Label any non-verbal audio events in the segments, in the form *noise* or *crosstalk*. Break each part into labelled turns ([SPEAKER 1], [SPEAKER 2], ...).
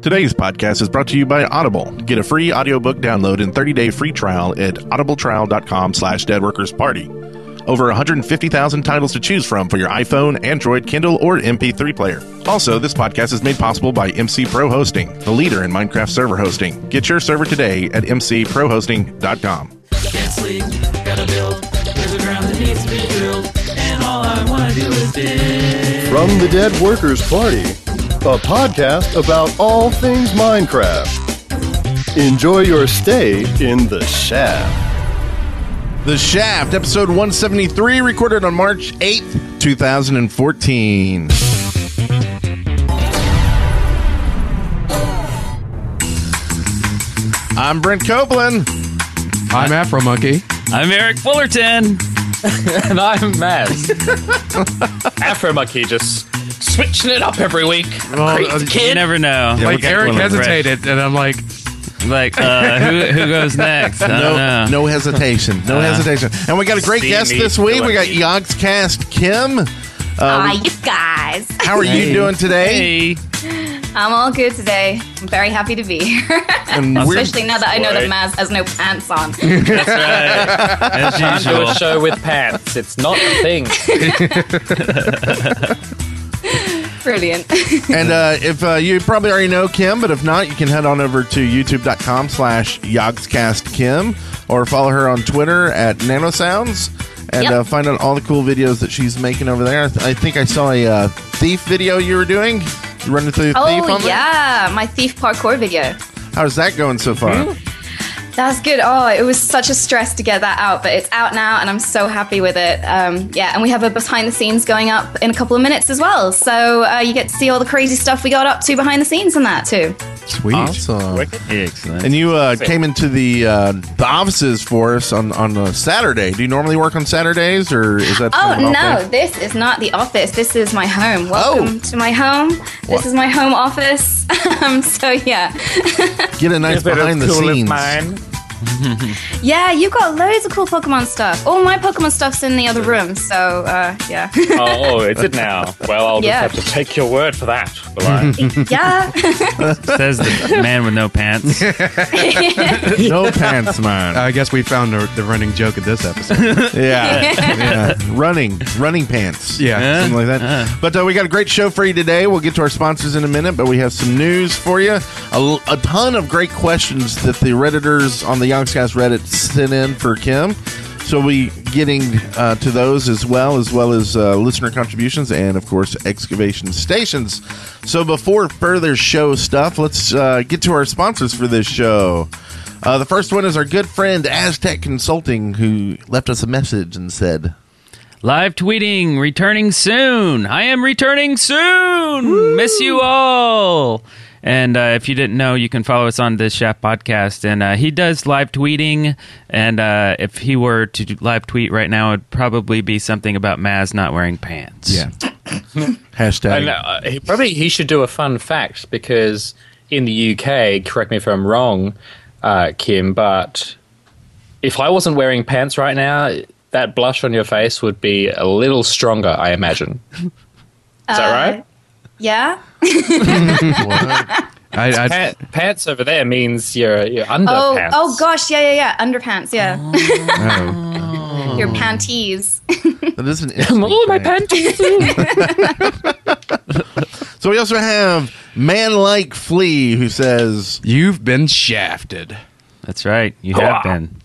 [SPEAKER 1] Today's podcast is brought to you by Audible. Get a free audiobook download and 30-day free trial at audibletrial.com slash deadworkersparty. Over 150,000 titles to choose from for your iPhone, Android, Kindle, or MP3 player. Also, this podcast is made possible by MC Pro Hosting, the leader in Minecraft server hosting. Get your server today at mcprohosting.com.
[SPEAKER 2] Can't sleep, gotta build. There's a ground that needs to be drilled, and all I wanna do is dig.
[SPEAKER 3] From the Dead Workers Party, a podcast about all things Minecraft. Enjoy your stay in the shaft.
[SPEAKER 1] The Shaft, episode 173, recorded on March 8th, 2014. I'm Brent Copeland.
[SPEAKER 4] I'm Afro Monkey.
[SPEAKER 5] I'm Eric Fullerton. *laughs*
[SPEAKER 6] and I'm Maz. *laughs* Afro Monkey just switching it up every week.
[SPEAKER 4] Well,
[SPEAKER 6] Crazy
[SPEAKER 4] uh,
[SPEAKER 6] kid.
[SPEAKER 5] You never know.
[SPEAKER 4] like Eric hesitated, and I'm like,
[SPEAKER 5] Like, uh, who who goes *laughs* next? I don't
[SPEAKER 1] No,
[SPEAKER 5] know.
[SPEAKER 1] no hesitation. No
[SPEAKER 5] Uh,
[SPEAKER 1] hesitation. And we got a great
[SPEAKER 6] see
[SPEAKER 1] guest
[SPEAKER 6] me
[SPEAKER 1] this week. We got
[SPEAKER 6] doing.
[SPEAKER 1] Yogscast Kim.
[SPEAKER 7] Hi, you guys.
[SPEAKER 1] How are you doing today?
[SPEAKER 5] Hey,
[SPEAKER 7] I'm all good today. I'm very happy to be here.
[SPEAKER 1] And *laughs* we're-
[SPEAKER 7] Especially now that I know that
[SPEAKER 6] Boy.
[SPEAKER 7] Maz has no pants on.
[SPEAKER 5] that's right. *laughs* As
[SPEAKER 6] Can't do
[SPEAKER 5] usual.
[SPEAKER 6] a show with pants. It's not a thing.
[SPEAKER 7] Brilliant. *laughs*
[SPEAKER 1] And uh, if uh, you probably already know Kim, but if not, you can head on over to youtube.com slash yogscastkim or follow her on Twitter at nanosounds and
[SPEAKER 7] Yep.
[SPEAKER 1] uh, find out all the cool videos that she's making over there. I, th- I think I saw a uh, thief video you were doing. You running through the thief
[SPEAKER 7] oh,
[SPEAKER 1] on there?
[SPEAKER 7] yeah. My thief parkour video.
[SPEAKER 1] How's that going so far?
[SPEAKER 7] That's good. Oh, it was such a stress to get that out, but it's out now and I'm so happy with it. Um, yeah, and we have a behind the scenes going up in a couple of minutes as well. So uh, you get to see all the crazy stuff we got up to behind the scenes and that too.
[SPEAKER 4] sweet.
[SPEAKER 1] Awesome.
[SPEAKER 5] Excellent.
[SPEAKER 1] And you uh, came into the uh, the offices for us on on a Saturday. Do you normally work on Saturdays, or is that?
[SPEAKER 7] Oh
[SPEAKER 1] kind of an off
[SPEAKER 7] no,
[SPEAKER 1] day?
[SPEAKER 7] this is not the office. This is my home. Welcome to my home. This is my home office. *laughs* um, so yeah, *laughs*
[SPEAKER 1] Get a nice behind the scenes. *laughs*
[SPEAKER 7] yeah, you've got loads of cool Pokemon stuff. All my Pokemon stuff's in the other room. So uh, yeah,
[SPEAKER 6] Oh, is it now? *laughs* Well, I'll just
[SPEAKER 7] Yeah.
[SPEAKER 6] have to take your word for that, will I? *laughs*
[SPEAKER 7] yeah.
[SPEAKER 5] Says the man with no pants.
[SPEAKER 1] No pants, man.
[SPEAKER 4] I guess we found the, the running joke of this episode.
[SPEAKER 1] Yeah, yeah. running, running pants.
[SPEAKER 4] Yeah.
[SPEAKER 1] something like that. But uh, we got a great show for you today. We'll get to our sponsors in a minute, but we have some news for you. A ton of great questions that the redditors on the Yogscast Reddit sent in for Kim. So we'll be getting uh, to those as well, as well as uh, listener contributions and, of course, excavation stations. So before further show stuff, let's uh, get to our sponsors for this show. Uh, the first one is our good friend Aztec Consulting, who left us a message and said,
[SPEAKER 5] Live tweeting, returning soon. I am returning soon. Miss you all. And uh, if you didn't know, you can follow us on this Shaft podcast. And uh, he does live tweeting. And uh, if he were to live tweet right now, it'd probably be something about Maz not wearing pants.
[SPEAKER 4] yeah. *laughs*
[SPEAKER 1] hashtag.
[SPEAKER 6] And, uh, he, probably he should do a fun fact because in the UK, correct me if I'm wrong, uh, Kim, but if I wasn't wearing pants right now, that blush on your face would be a little stronger, I imagine. Is that right?
[SPEAKER 7] Yeah. *laughs*
[SPEAKER 4] I, I,
[SPEAKER 6] Pa- pants over there means you're, you're underpants.
[SPEAKER 7] Oh, oh gosh, yeah, yeah, yeah. Underpants, yeah.
[SPEAKER 4] oh. *laughs*
[SPEAKER 7] Your oh. panties.
[SPEAKER 1] that is an *laughs*
[SPEAKER 6] Oh, my panties!
[SPEAKER 1] So we also have Man Like Flea, who says,
[SPEAKER 4] You've been shafted.
[SPEAKER 5] That's right. You have been.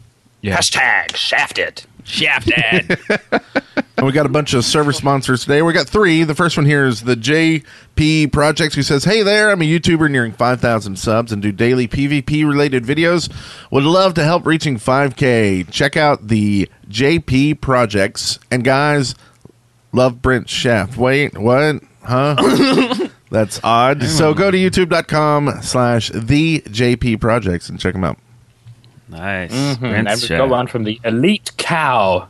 [SPEAKER 4] Yeah.
[SPEAKER 6] Hashtag shafted.
[SPEAKER 5] Shafted. *laughs*
[SPEAKER 1] and we got a bunch of server sponsors today. We got three. The first one here is the JP Projects, who says, Hey there, I'm a YouTuber nearing 5,000 subs and do daily PvP related videos. Would love to help reaching 5K. Check out the JP Projects. And guys, love Brent Shaft. Wait, what? Huh? *laughs* That's odd. So go to youtube.com slash the JP projects and check them out.
[SPEAKER 5] Nice. Mm-hmm.
[SPEAKER 6] And
[SPEAKER 5] Rinse
[SPEAKER 6] we've
[SPEAKER 5] chef.
[SPEAKER 6] got one from the Elite Cow.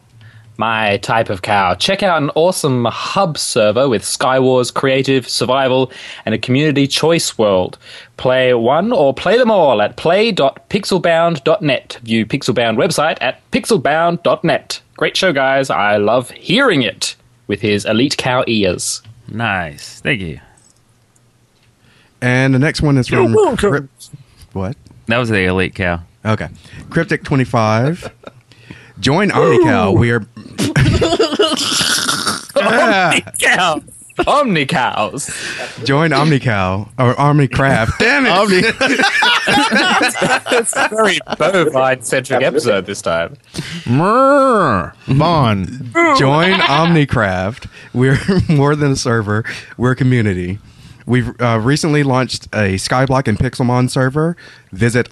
[SPEAKER 6] My type of cow. Check out an awesome hub server with Skywars, creative, survival, and a community choice world. Play one or play them all at play.pixelbound.net. View Pixelbound website at pixelbound.net. Great show, guys. I love hearing it with his Elite Cow ears.
[SPEAKER 5] Nice. Thank you.
[SPEAKER 4] And the next one is from Crypt- what?
[SPEAKER 5] That was the elite cow.
[SPEAKER 4] Okay, Cryptic twenty five. Join OmniCal. We are
[SPEAKER 6] Cow. Omni cows.
[SPEAKER 4] join OmniCal or OmniCraft. Damn it!
[SPEAKER 6] It's a very bovine centric episode this time.
[SPEAKER 1] Vaughn.
[SPEAKER 4] Join OmniCraft. We're *laughs* more than a server. We're a community. We've uh, recently launched a Skyblock and Pixelmon server. Visit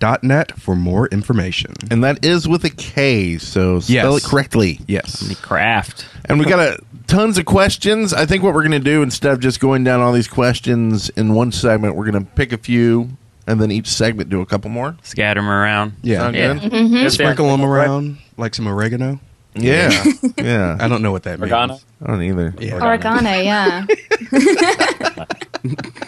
[SPEAKER 4] omnicraft.net for more information.
[SPEAKER 1] And that is with a K, so spell
[SPEAKER 4] Yes.
[SPEAKER 1] it correctly.
[SPEAKER 4] Yes.
[SPEAKER 5] Craft.
[SPEAKER 1] And we got a, tons of questions. I think what we're going to do instead of just going down all these questions in one segment, we're going to pick a few and then each segment do a couple more.
[SPEAKER 5] Scatter them around.
[SPEAKER 4] Yeah.
[SPEAKER 1] Sound
[SPEAKER 5] Yeah.
[SPEAKER 1] good? Mm-hmm.
[SPEAKER 4] Sprinkle them around like some oregano.
[SPEAKER 1] Yeah. *laughs* yeah.
[SPEAKER 4] I don't know what that means.
[SPEAKER 6] Oregano?
[SPEAKER 1] I don't either.
[SPEAKER 4] Yeah.
[SPEAKER 7] Oregano, yeah. *laughs* *laughs*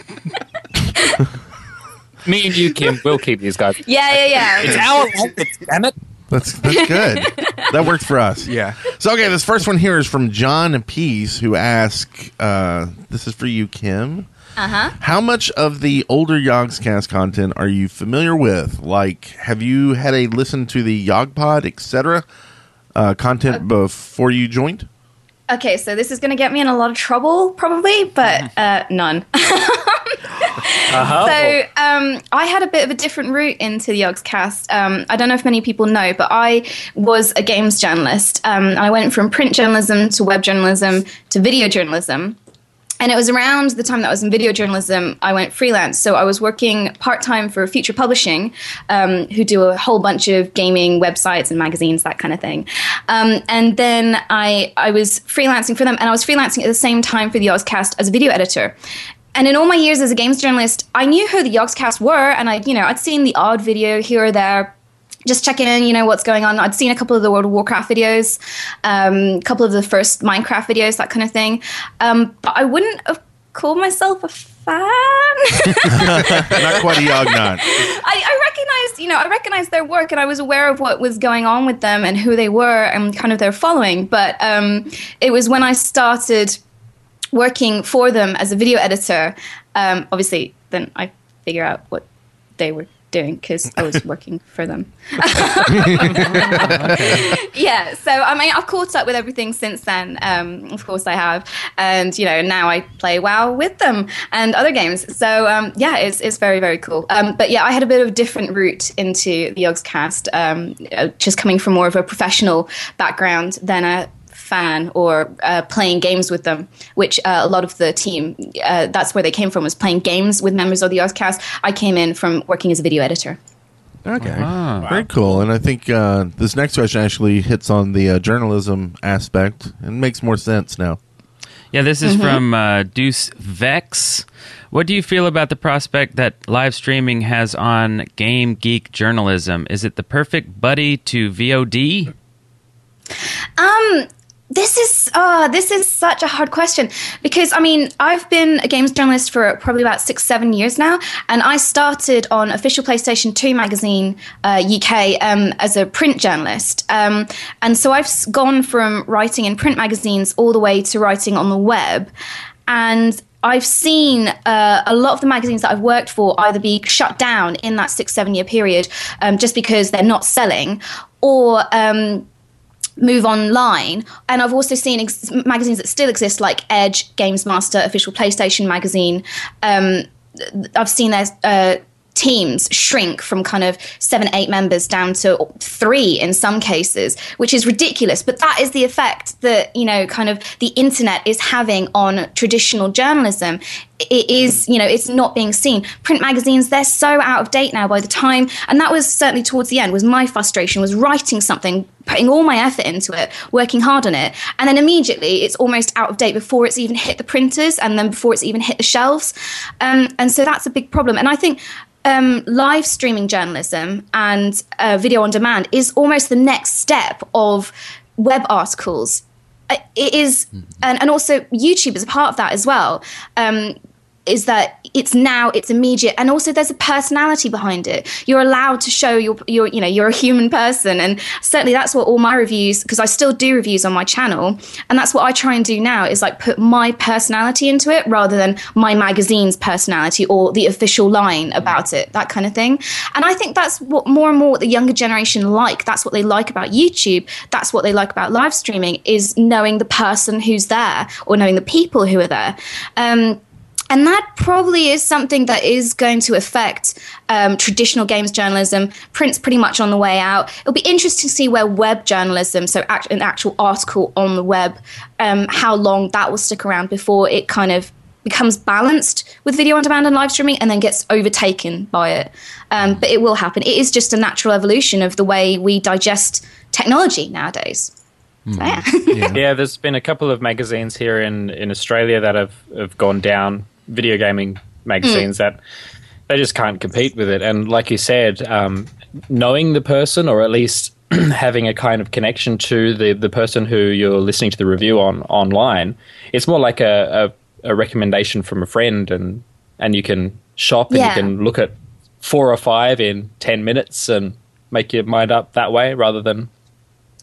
[SPEAKER 6] Me and you, Kim, will keep these guys.
[SPEAKER 7] Yeah, yeah, yeah.
[SPEAKER 6] It's our language, damn it.
[SPEAKER 1] That's that's good. that worked for us.
[SPEAKER 4] Yeah.
[SPEAKER 1] So okay, this first one here is from John Peace, who asked, uh, "This is for you, Kim.
[SPEAKER 7] Uh-huh.
[SPEAKER 1] How much of the older Yogscast content are you familiar with? Like, have you had a listen to the Yogpod, etc. Uh, content before you joined?
[SPEAKER 7] Okay, so this is going to get me in a lot of trouble, probably, but uh, none. *laughs*
[SPEAKER 6] Uh-huh.
[SPEAKER 7] So um, I had a bit of a different route into the Yogscast. Um, I don't know if many people know, but I was a games journalist. Um, I went from print journalism to web journalism to video journalism. And it was around the time that I was in video journalism, I went freelance. So I was working part time for Future Publishing, um, who do a whole bunch of gaming websites and magazines, that kind of thing. Um, and then I, I was freelancing for them, and I was freelancing at the same time for the Yogscast as a video editor. And in all my years as a games journalist, I knew who the Yogscast were, and I, you know, I'd seen the odd video here or there just checking in, you know, what's going on. I'd seen a couple of the World of Warcraft videos, um, a couple of the first Minecraft videos, that kind of thing. Um, but I wouldn't have called myself a fan. *laughs*
[SPEAKER 1] Not quite a Yognot. *laughs*
[SPEAKER 7] I, I recognized, you know, I recognized their work and I was aware of what was going on with them and who they were and kind of their following. But um, it was when I started working for them as a video editor, um, obviously, then I figure out what they were doing because I was *laughs* working for them. yeah, so I mean, I've caught up with everything since then. Um, of course, I have, and you know, now I play WoW with them and other games. So um, yeah, it's it's very very cool. Um, but yeah, I had a bit of a different route into the Yogscast, um, uh, just coming from more of a professional background than a fan or uh, playing games with them, which uh, a lot of the team, uh, that's where they came from, was playing games with members of the Yogscast. I came in from working as a video editor.
[SPEAKER 4] Okay.
[SPEAKER 1] Very cool. And I think uh, this next question actually hits on the uh, journalism aspect and makes more sense now.
[SPEAKER 5] Yeah, this is from uh, Deuce Vex. What do you feel about the prospect that live streaming has on game geek journalism? Is it the perfect buddy to VOD?
[SPEAKER 7] Um, this is uh, this is such a hard question because I mean I've been a games journalist for probably about six seven years now, and I started on official PlayStation Two magazine uh, UK um, as a print journalist, um, and so I've gone from writing in print magazines all the way to writing on the web, and I've seen uh, a lot of the magazines that I've worked for either be shut down in that six seven year period um, just because they're not selling, or um, move online. And I've also seen ex- magazines that still exist, like Edge, Games Master, official PlayStation magazine. Um, I've seen their uh, teams shrink from kind of seven, eight members down to three in some cases, which is ridiculous. But that is the effect that, you know, kind of the internet is having on traditional journalism. It is, you know, it's not being seen. Print magazines, they're so out of date now by the time, and that was certainly towards the end, was my frustration, was writing something, putting all my effort into it, working hard on it, and then immediately it's almost out of date before it's even hit the printers and then before it's even hit the shelves. Um, and so that's a big problem. And I think um, live streaming journalism and uh, video on demand is almost the next step of web articles. Uh, It is, and, and also YouTube is a part of that as well. Um, is that it's now it's immediate. And also there's a personality behind it. You're allowed to show your your you know you're a human person. And certainly that's what all my reviews because I still do reviews on my channel. And that's what I try and do now is like put my personality into it rather than my magazine's personality or the official line about it that kind of thing. And I think that's what more and more what the younger generation like. That's what they like about YouTube. That's what they like about live streaming is knowing the person who's there or knowing the people who are there. Um, and that probably is something that is going to affect um, traditional games journalism. Print's pretty much on the way out. It'll be interesting to see where web journalism, so act- an actual article on the web, um, how long that will stick around before it kind of becomes balanced with video on demand and live streaming and then gets overtaken by it. Um, but it will happen. It is just a natural evolution of the way we digest technology nowadays. So, yeah. *laughs*
[SPEAKER 6] Yeah, there's been a couple of magazines here in, in Australia that have, have gone down, video gaming magazines that they just can't compete with it. And like you said, um, knowing the person or at least *clears throat* having a kind of connection to the, the person who you're listening to the review on online, it's more like a, a, a recommendation from a friend and, and you can shop and
[SPEAKER 7] Yeah.
[SPEAKER 6] you can look at four or five in 10 minutes and make your mind up that way rather than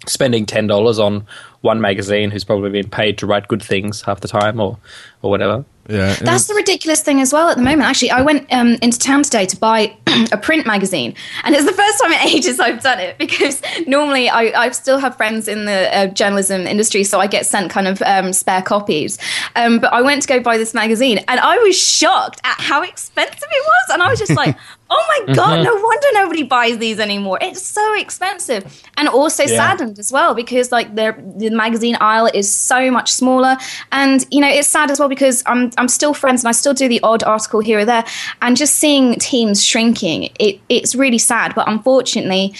[SPEAKER 6] spending ten dollars on one magazine who's probably been paid to write good things half the time or or whatever.
[SPEAKER 1] Yeah,
[SPEAKER 7] That's the ridiculous thing as well at the moment. Actually, I went um, into town today to buy *clears throat* a print magazine, and it's the first time in *laughs* ages I've done it because normally I, I still have friends in the uh, journalism industry, so I get sent kind of um, spare copies. Um, but I went to go buy this magazine, and I was shocked at how expensive it was, and I was just like. *laughs* Oh my god! No wonder nobody buys these anymore. It's so expensive, and also saddened as well because like the the magazine aisle is so much smaller, and you know it's sad as well because I'm I'm still friends and I still do the odd article here or there, and just seeing teams shrinking, it it's really sad. But unfortunately,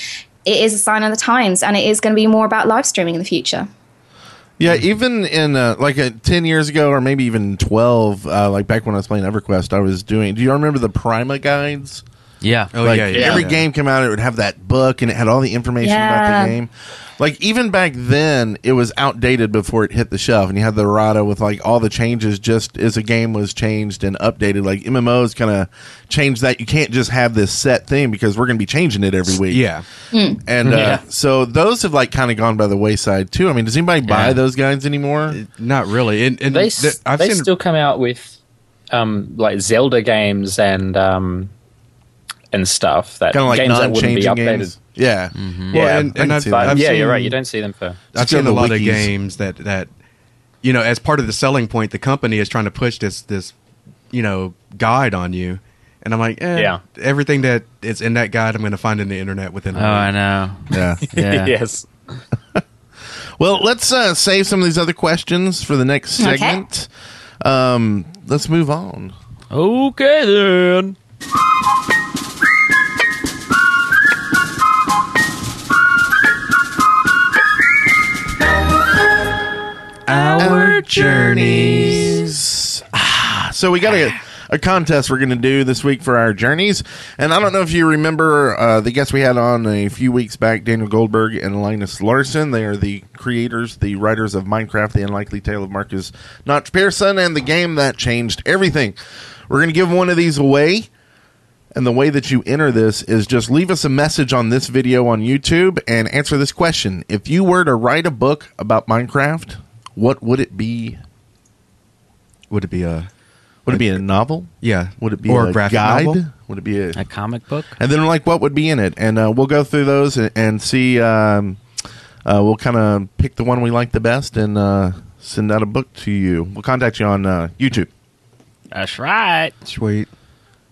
[SPEAKER 7] it is a sign of the times, and it is going to be more about live streaming in the future.
[SPEAKER 1] Yeah, even in uh, like uh, ten years ago, or maybe even twelve, uh, like back when I was playing EverQuest, I was doing. Do you remember the Prima guides?
[SPEAKER 5] Yeah.
[SPEAKER 4] Oh
[SPEAKER 1] like
[SPEAKER 4] yeah, yeah.
[SPEAKER 1] every
[SPEAKER 4] yeah.
[SPEAKER 1] game came out, it would have that book, and it had all the information about the game. Like even back then, it was outdated before it hit the shelf, and you had the errata with like all the changes just as a game was changed and updated. Like MMOs kind of changed that. You can't just have this set thing because we're going to be changing it every week.
[SPEAKER 4] Yeah.
[SPEAKER 1] and uh,
[SPEAKER 6] Yeah.
[SPEAKER 1] so those have like kind of gone by the wayside too. I mean, does anybody buy
[SPEAKER 5] Yeah.
[SPEAKER 1] those guides anymore?
[SPEAKER 4] Not really. And, and
[SPEAKER 6] They
[SPEAKER 4] th-
[SPEAKER 6] s
[SPEAKER 4] I've
[SPEAKER 6] they
[SPEAKER 4] seen
[SPEAKER 6] still come out with um, like Zelda games and um, and stuff that
[SPEAKER 1] Kind of like
[SPEAKER 6] games that wouldn't be
[SPEAKER 1] non-changing
[SPEAKER 6] updated.
[SPEAKER 1] games. Yeah,
[SPEAKER 4] Well,
[SPEAKER 1] yeah.
[SPEAKER 4] and- and I've-
[SPEAKER 1] see
[SPEAKER 6] But
[SPEAKER 1] that.
[SPEAKER 4] I've
[SPEAKER 6] yeah, you're right. You don't see them for.
[SPEAKER 4] I've
[SPEAKER 1] It's
[SPEAKER 4] seen a lot of games that that you know, as part of the selling point, the company is trying to push this this you know guide on you, and I'm like, eh,
[SPEAKER 6] Yeah.
[SPEAKER 4] everything that is in that guide, I'm going to find in the internet within. a
[SPEAKER 5] Oh, I know.
[SPEAKER 1] yeah. *laughs* *laughs*
[SPEAKER 5] Yeah.
[SPEAKER 6] yes. *laughs*
[SPEAKER 1] Well, let's uh, save some of these other questions for the next
[SPEAKER 7] Okay.
[SPEAKER 1] segment. Um, let's move on.
[SPEAKER 5] Okay then.
[SPEAKER 4] Our
[SPEAKER 1] journeys. Ah, so we got a, a contest we're going to do this week for our journeys, and I don't know if you remember uh, the guests we had on a few weeks back, Daniel Goldberg and Linus Larsson. They are the creators, the writers of Minecraft: The Unlikely Tale of Markus Notch Persson, and the game that changed everything. We're going to give one of these away. And the way that you enter this is just leave us a message on this video on YouTube and answer this question. If you were to write a book about Minecraft, what would it be?
[SPEAKER 4] Would it be a
[SPEAKER 1] Would it be a novel?
[SPEAKER 4] yeah?
[SPEAKER 1] Would it be
[SPEAKER 4] or
[SPEAKER 1] a
[SPEAKER 4] graphic
[SPEAKER 1] guide?
[SPEAKER 4] novel?
[SPEAKER 1] Would it be a
[SPEAKER 5] A comic book?
[SPEAKER 1] and then like what would be in it? And uh, we'll go through those and, and see. Um, uh, we'll kind of pick the one we like the best and uh, send out a book to you. We'll contact you on uh, YouTube.
[SPEAKER 5] That's right.
[SPEAKER 4] Sweet.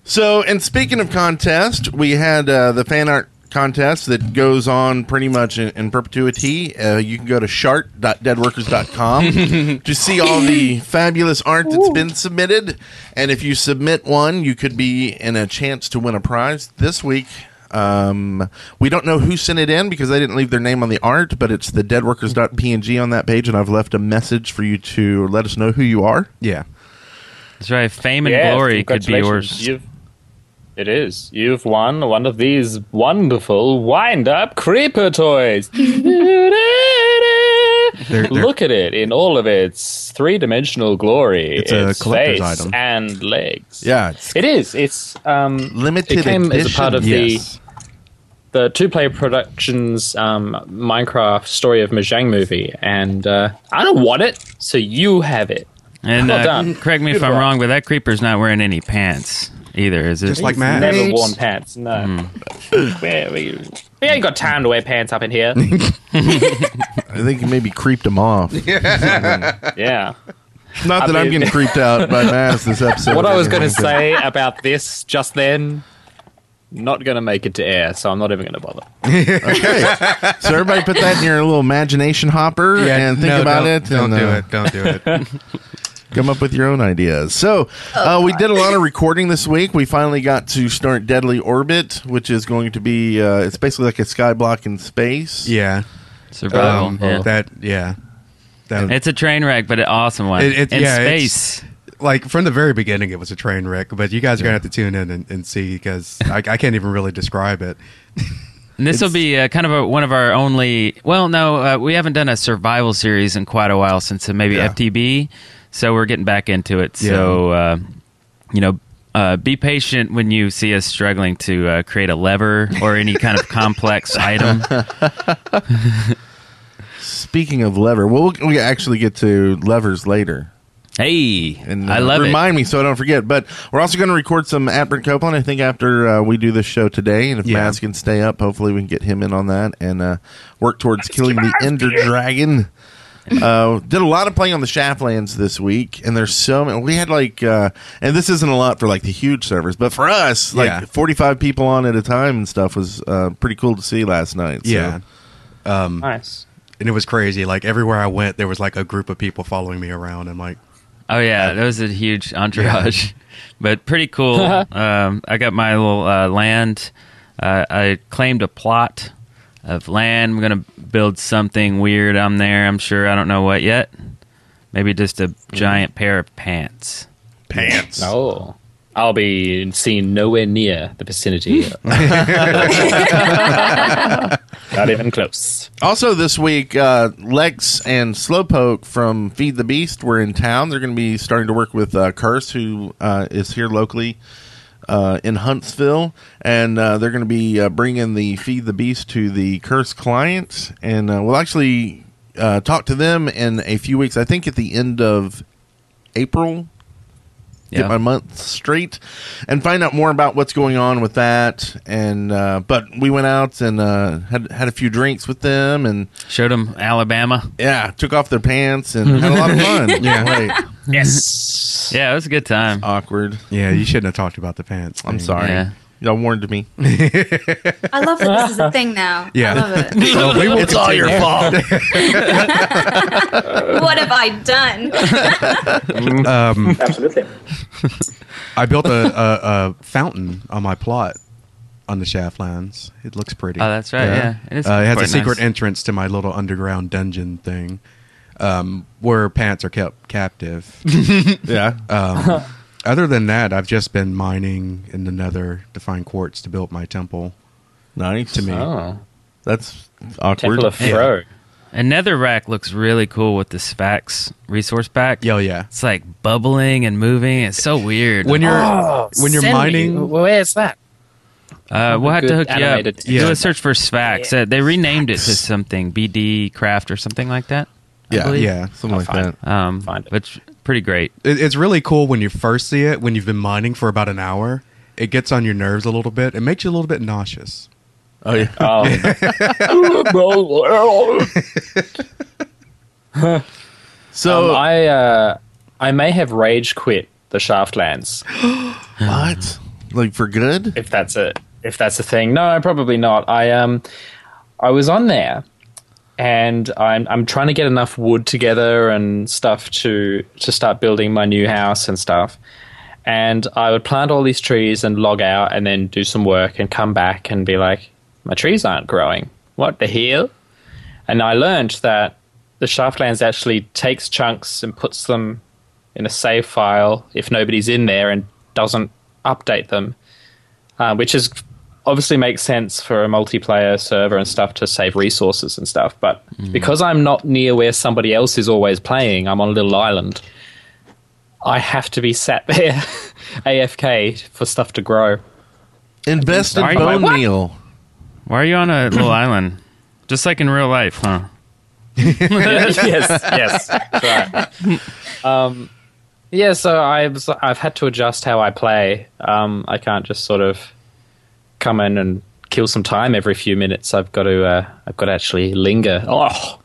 [SPEAKER 1] So, and speaking of contest, we had uh, the fan art contest that goes on pretty much in, in perpetuity. Uh, you can go to shart.deadworkers.com *laughs* to see all the fabulous art that's been submitted. And if you submit one, you could be in a chance to win a prize. This week, um, we don't know who sent it in because they didn't leave their name on the art, but it's the deadworkers.png on that page, and I've left a message for you to let us know who you are.
[SPEAKER 4] Yeah.
[SPEAKER 5] That's right. Fame and
[SPEAKER 6] Yeah,
[SPEAKER 5] glory could be yours.
[SPEAKER 6] You've, it is. You've won one of these wonderful wind-up creeper toys. *laughs*
[SPEAKER 4] They're- they're-
[SPEAKER 6] Look at it in all of its three-dimensional glory.
[SPEAKER 4] It's a collector's
[SPEAKER 6] face
[SPEAKER 4] item.
[SPEAKER 6] and legs.
[SPEAKER 1] Yeah, it's
[SPEAKER 6] It is. It's um,
[SPEAKER 1] limited
[SPEAKER 6] It came as a part of
[SPEAKER 4] Yes.
[SPEAKER 6] the the Two Player Productions um, Minecraft Story of Mojang movie, and uh, I don't want it, so you have it.
[SPEAKER 5] And
[SPEAKER 6] Well
[SPEAKER 5] uh,
[SPEAKER 6] done.
[SPEAKER 5] correct me if I'm
[SPEAKER 6] Beautiful.
[SPEAKER 5] wrong, but that creeper's not wearing any pants either, is it?
[SPEAKER 4] Just like Matt.
[SPEAKER 6] Never
[SPEAKER 1] Thanks.
[SPEAKER 6] worn pants. No, *laughs* Where we, we ain't got time to wear pants up in here. *laughs*
[SPEAKER 1] I think you maybe creeped him off. *laughs*
[SPEAKER 6] yeah.
[SPEAKER 1] Not
[SPEAKER 6] I
[SPEAKER 1] that I am getting creeped out by Maz this episode.
[SPEAKER 6] What I was going to say about this just then, not going to make it to air, so I'm not even going to bother.
[SPEAKER 1] Okay. so everybody put that in your little imagination hopper and think
[SPEAKER 4] no,
[SPEAKER 1] about
[SPEAKER 4] don't-
[SPEAKER 1] it.
[SPEAKER 4] Don't
[SPEAKER 1] and,
[SPEAKER 4] do
[SPEAKER 1] uh,
[SPEAKER 4] it. Don't do it.
[SPEAKER 1] Come up with your own ideas. So uh, we did a lot of recording this week. We finally got to start Deadly Orbit, which is going to be uh, it's basically like a skyblock in space.
[SPEAKER 4] yeah.
[SPEAKER 5] Survival.
[SPEAKER 4] Um,
[SPEAKER 5] yeah.
[SPEAKER 4] That. Yeah. That.
[SPEAKER 5] It's a train wreck, but an awesome one.
[SPEAKER 4] It- it-
[SPEAKER 5] in
[SPEAKER 4] yeah, it's-
[SPEAKER 5] space.
[SPEAKER 4] like from the very beginning, it was a train wreck. But you guys are gonna have to tune in and, and see because I, I can't even really describe it. *laughs*
[SPEAKER 5] And this will be uh, kind of a, one of our only. Well, no, uh, we haven't done a survival series in quite a while since uh, maybe
[SPEAKER 4] Yeah.
[SPEAKER 5] FTB, so we're getting back into it. So, uh, you know, uh, be patient when you see us struggling to uh, create a lever or any kind of complex *laughs* item.
[SPEAKER 1] Speaking of lever, well, we'll we actually get to levers later.
[SPEAKER 5] Hey,
[SPEAKER 1] And
[SPEAKER 5] I
[SPEAKER 1] uh,
[SPEAKER 5] love
[SPEAKER 1] remind me so I don't forget. But we're also going to record some at Brent Copeland. I think after uh, we do this show today, and if
[SPEAKER 4] Yeah.
[SPEAKER 1] Maz can stay up, hopefully we can get him in on that and uh, work towards killing the Ender Dragon. Uh, did a lot of playing on the Shaftlands this week, and there's so many. We had like, uh, and this isn't a lot for like the huge servers, but for us, like
[SPEAKER 4] Yeah.
[SPEAKER 1] 45 people on at a time and stuff was uh, pretty cool to see last night. So.
[SPEAKER 4] Yeah.
[SPEAKER 6] Nice.
[SPEAKER 4] And it was crazy. Like everywhere I went, there was like a group of people following me around. I'm like.
[SPEAKER 5] Oh yeah, that was a huge entourage, *laughs* but pretty cool. *laughs* um, I got my little uh, land. Uh, I claimed a plot of land. I'm gonna build something weird on there. I'm sure. I don't know what yet. Maybe just a giant pair of pants.
[SPEAKER 1] Pants.
[SPEAKER 6] Oh. I'll be seen nowhere near the vicinity. *laughs* *laughs* Not even close.
[SPEAKER 1] Also, this week, uh, Lex and Slowpoke from Feed the Beast were in town. They're going to be starting to work with uh, Curse, who uh, is here locally uh, in Huntsville, and uh, they're going to be uh, bringing the Feed the Beast to the Curse clients, and uh, we'll actually uh, talk to them in a few weeks. I think at the end of April. Get my month straight and find out more about what's going on with that. And uh, but we went out and uh, had had a few drinks with them, and
[SPEAKER 5] Showed them Alabama.
[SPEAKER 1] yeah, took off their pants and had a lot of fun. *laughs*
[SPEAKER 4] Yeah.
[SPEAKER 1] Wait,
[SPEAKER 6] Yes.
[SPEAKER 5] Yeah, it was a good time.
[SPEAKER 1] awkward.
[SPEAKER 4] yeah, you shouldn't have talked about the pants.
[SPEAKER 1] I'm sorry.
[SPEAKER 5] Yeah.
[SPEAKER 1] Y'all warned me.
[SPEAKER 7] I love that this is a thing now.
[SPEAKER 4] Yeah.
[SPEAKER 7] I love it. *laughs*
[SPEAKER 4] Well, we will
[SPEAKER 1] it's all your fault. *laughs*
[SPEAKER 7] what have I done? *laughs*
[SPEAKER 4] Um,
[SPEAKER 6] Absolutely.
[SPEAKER 4] I built a, a, a fountain on my plot on the Shaftlands. It looks pretty.
[SPEAKER 5] Oh, that's right. Yeah,
[SPEAKER 4] It,
[SPEAKER 5] is
[SPEAKER 4] uh, it has a secret
[SPEAKER 5] nice.
[SPEAKER 4] entrance to my little underground dungeon thing, um, where pants are kept captive.
[SPEAKER 1] yeah.
[SPEAKER 4] Um, other than that, I've just been mining in the Nether to find quartz to build my temple.
[SPEAKER 1] Nice
[SPEAKER 4] To me.
[SPEAKER 6] Oh.
[SPEAKER 1] That's awkward.
[SPEAKER 6] Temple of Fro.
[SPEAKER 5] And Netherrack looks really cool with the Sphax resource pack.
[SPEAKER 4] Yo, yeah.
[SPEAKER 5] It's like bubbling and moving. It's so weird.
[SPEAKER 4] When you're
[SPEAKER 6] Oh,
[SPEAKER 4] when you're
[SPEAKER 6] send me-
[SPEAKER 4] mining,
[SPEAKER 6] Where's that?
[SPEAKER 5] uh, we'll have to hook you up.
[SPEAKER 6] animated
[SPEAKER 5] Do a search for Sphax. Uh, they renamed it to something BD Craft or something like that. I
[SPEAKER 1] Yeah.
[SPEAKER 5] believe.
[SPEAKER 4] yeah,
[SPEAKER 1] Something like
[SPEAKER 6] fine.
[SPEAKER 1] that.
[SPEAKER 5] Um,
[SPEAKER 6] Find it.
[SPEAKER 5] but it's pretty great.
[SPEAKER 4] It, it's really cool when you first see it. When you've been mining for about an hour, it gets on your nerves a little bit. It makes you a little bit nauseous.
[SPEAKER 1] Oh yeah.
[SPEAKER 6] Um, *laughs*
[SPEAKER 1] So
[SPEAKER 6] um, I uh, I may have rage quit the Shaftlands. *gasps*
[SPEAKER 1] what? Like for good?
[SPEAKER 6] if that's a if that's a thing. No, probably not. I um I was on there and I'm I'm trying to get enough wood together and stuff to to start building my new house and stuff. And I would plant all these trees and log out and then do some work and come back and be like, my trees aren't growing. What the hell? And I learned that the Shaftlands actually takes chunks and puts them in a save file if nobody's in there and doesn't update them, uh, which is obviously makes sense for a multiplayer server and stuff to save resources and stuff. But because I'm not near where somebody else is always playing, I'm on a little island. I have to be sat *laughs* there AFK for stuff to grow.
[SPEAKER 1] Invest in
[SPEAKER 5] Why-
[SPEAKER 1] bone
[SPEAKER 5] what?
[SPEAKER 1] meal.
[SPEAKER 5] Why are you on a little *clears throat* island? Just like in real life, huh?
[SPEAKER 6] yes, yes, that's *laughs* right. Um, yeah, so I've I've had to adjust how I play. Um, I can't just sort of come in and kill some time every few minutes. I've got to uh, I've got to actually linger. Oh,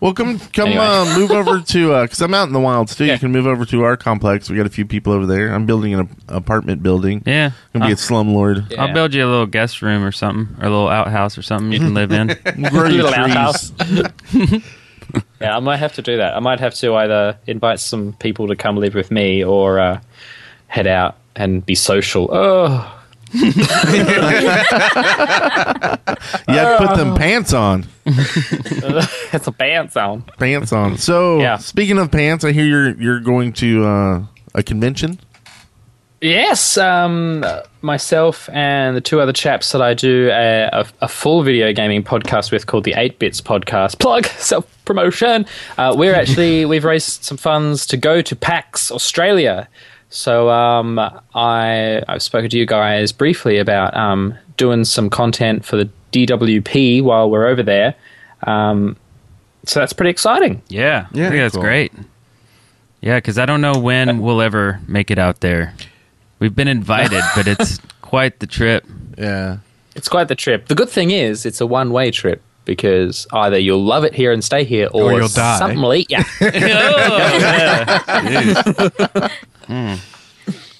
[SPEAKER 1] Well, come come
[SPEAKER 6] Anyway.
[SPEAKER 1] uh, move over to because I'm out in the wilds too.
[SPEAKER 6] Yeah.
[SPEAKER 1] You can move over to our complex. We got a few people over there. I'm building an ap- apartment building.
[SPEAKER 5] Yeah.
[SPEAKER 1] gonna be
[SPEAKER 5] I'll,
[SPEAKER 1] a slumlord.
[SPEAKER 6] Yeah.
[SPEAKER 5] I'll build you a little guest room or something, or a little outhouse or something you can live in. *laughs*
[SPEAKER 1] Grow your
[SPEAKER 6] Little
[SPEAKER 1] trees.
[SPEAKER 6] outhouse. *laughs* yeah, I might have to do that. I might have to either invite some people to come live with me or uh, head out and be social. Oh,
[SPEAKER 1] You have to put them pants on. *laughs*
[SPEAKER 6] it's a pants on.
[SPEAKER 1] Pants on. So
[SPEAKER 6] Yeah.
[SPEAKER 1] speaking of pants, I hear you're you're going to uh, a convention.
[SPEAKER 6] Yes, um, myself and the two other chaps that I do a, a, a full video gaming podcast with called the 8 Bits Podcast. Plug *laughs* self promotion. Uh, we're actually *laughs* we've raised some funds to go to PAX Australia. So um, I I've spoken to you guys briefly about um, doing some content for the DWP while we're over there. Um, so that's pretty exciting.
[SPEAKER 5] Yeah,
[SPEAKER 4] Yeah,
[SPEAKER 5] I think that's
[SPEAKER 4] cool.
[SPEAKER 5] great. Yeah, because I don't know when we'll ever make it out there. We've been invited, but it's *laughs* quite the trip.
[SPEAKER 1] Yeah.
[SPEAKER 6] It's quite the trip. The good thing is, it's a one way trip because either you'll love it here and stay here, or,
[SPEAKER 4] Or you'll die.
[SPEAKER 6] something will eat ya.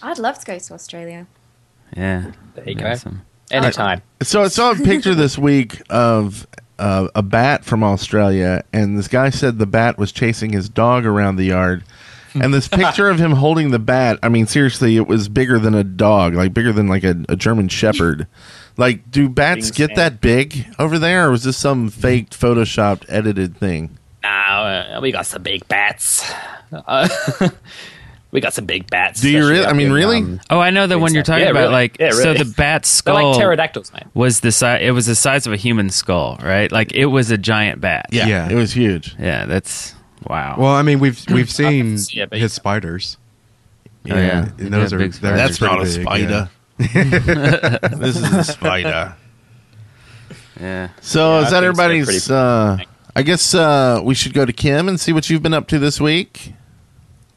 [SPEAKER 7] I'd love to go to Australia.
[SPEAKER 5] Yeah,
[SPEAKER 6] There you go.
[SPEAKER 5] awesome.
[SPEAKER 6] Anytime.
[SPEAKER 1] So I saw a picture this week of uh, a bat from Australia, and this guy said the bat was chasing his dog around the yard. And this *laughs* picture of him holding the bat, I mean, seriously, it was bigger than a dog, like bigger than like a, a German Shepherd. Like, do bats
[SPEAKER 6] Being
[SPEAKER 1] get that big over there, or was this some faked, photoshopped, edited thing?
[SPEAKER 6] Now uh, we got some big bats. Uh, *laughs* we got some big bats.
[SPEAKER 1] Do you really? I mean,
[SPEAKER 6] in,
[SPEAKER 1] really?
[SPEAKER 6] um,
[SPEAKER 5] Oh, I know the one you're talking
[SPEAKER 6] Yeah,
[SPEAKER 5] about.
[SPEAKER 6] really.
[SPEAKER 5] Like,
[SPEAKER 6] Yeah,
[SPEAKER 5] so the bat's
[SPEAKER 6] they're
[SPEAKER 5] skull
[SPEAKER 6] like pterodactyls, man.
[SPEAKER 5] was the size. It was the size of a human skull, right? Like, it was a giant bat.
[SPEAKER 4] Yeah. yeah.
[SPEAKER 1] it was huge.
[SPEAKER 5] yeah. That's wow.
[SPEAKER 4] Well, I mean, we've *coughs* we've seen
[SPEAKER 6] Yeah, but-
[SPEAKER 4] his spiders.
[SPEAKER 5] Oh, yeah.
[SPEAKER 4] and those
[SPEAKER 5] Yeah,
[SPEAKER 4] are
[SPEAKER 5] big
[SPEAKER 4] those
[SPEAKER 5] spiders.
[SPEAKER 4] are pretty big, yeah. *laughs*
[SPEAKER 1] this is a spider.
[SPEAKER 5] yeah.
[SPEAKER 1] So
[SPEAKER 6] Yeah,
[SPEAKER 1] is that everybody's?
[SPEAKER 6] Pretty-
[SPEAKER 1] Uh, I guess uh, we should go to Kim and see what you've been up to this week.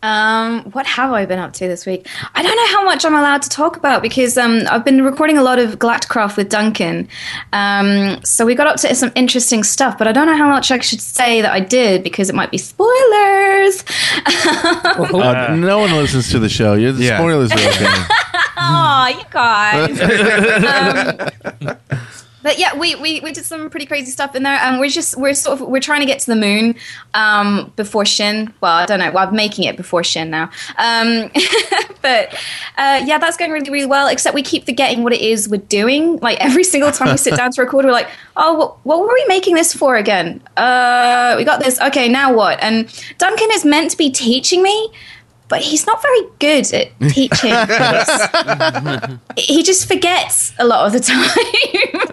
[SPEAKER 7] Um, what have I been up to this week? I don't know how much I'm allowed to talk about because um, I've been recording a lot of Galacticraft with Duncan. Um, so we got up to some interesting stuff, but I don't know how much I should say that I did because it might be spoilers.
[SPEAKER 1] Uh, no one listens to the show. You're the
[SPEAKER 4] Yeah.
[SPEAKER 1] spoilers are okay. *laughs*
[SPEAKER 7] Aw, you guys. *laughs* um, but yeah, we, we, we did some pretty crazy stuff in there, and we're just we're sort of we're trying to get to the moon um, before Shin. Well, I don't know. Well, I'm making it before Shin now. Um, *laughs* but uh, yeah, that's going really really well. Except we keep forgetting what it is we're doing. Like every single time we sit down to record, we're like, oh, what, what were we making this for again? Uh, we got this. Okay, now what? And Duncan is meant to be teaching me but he's not very good at teaching. *laughs* he just forgets a lot of the *laughs* time.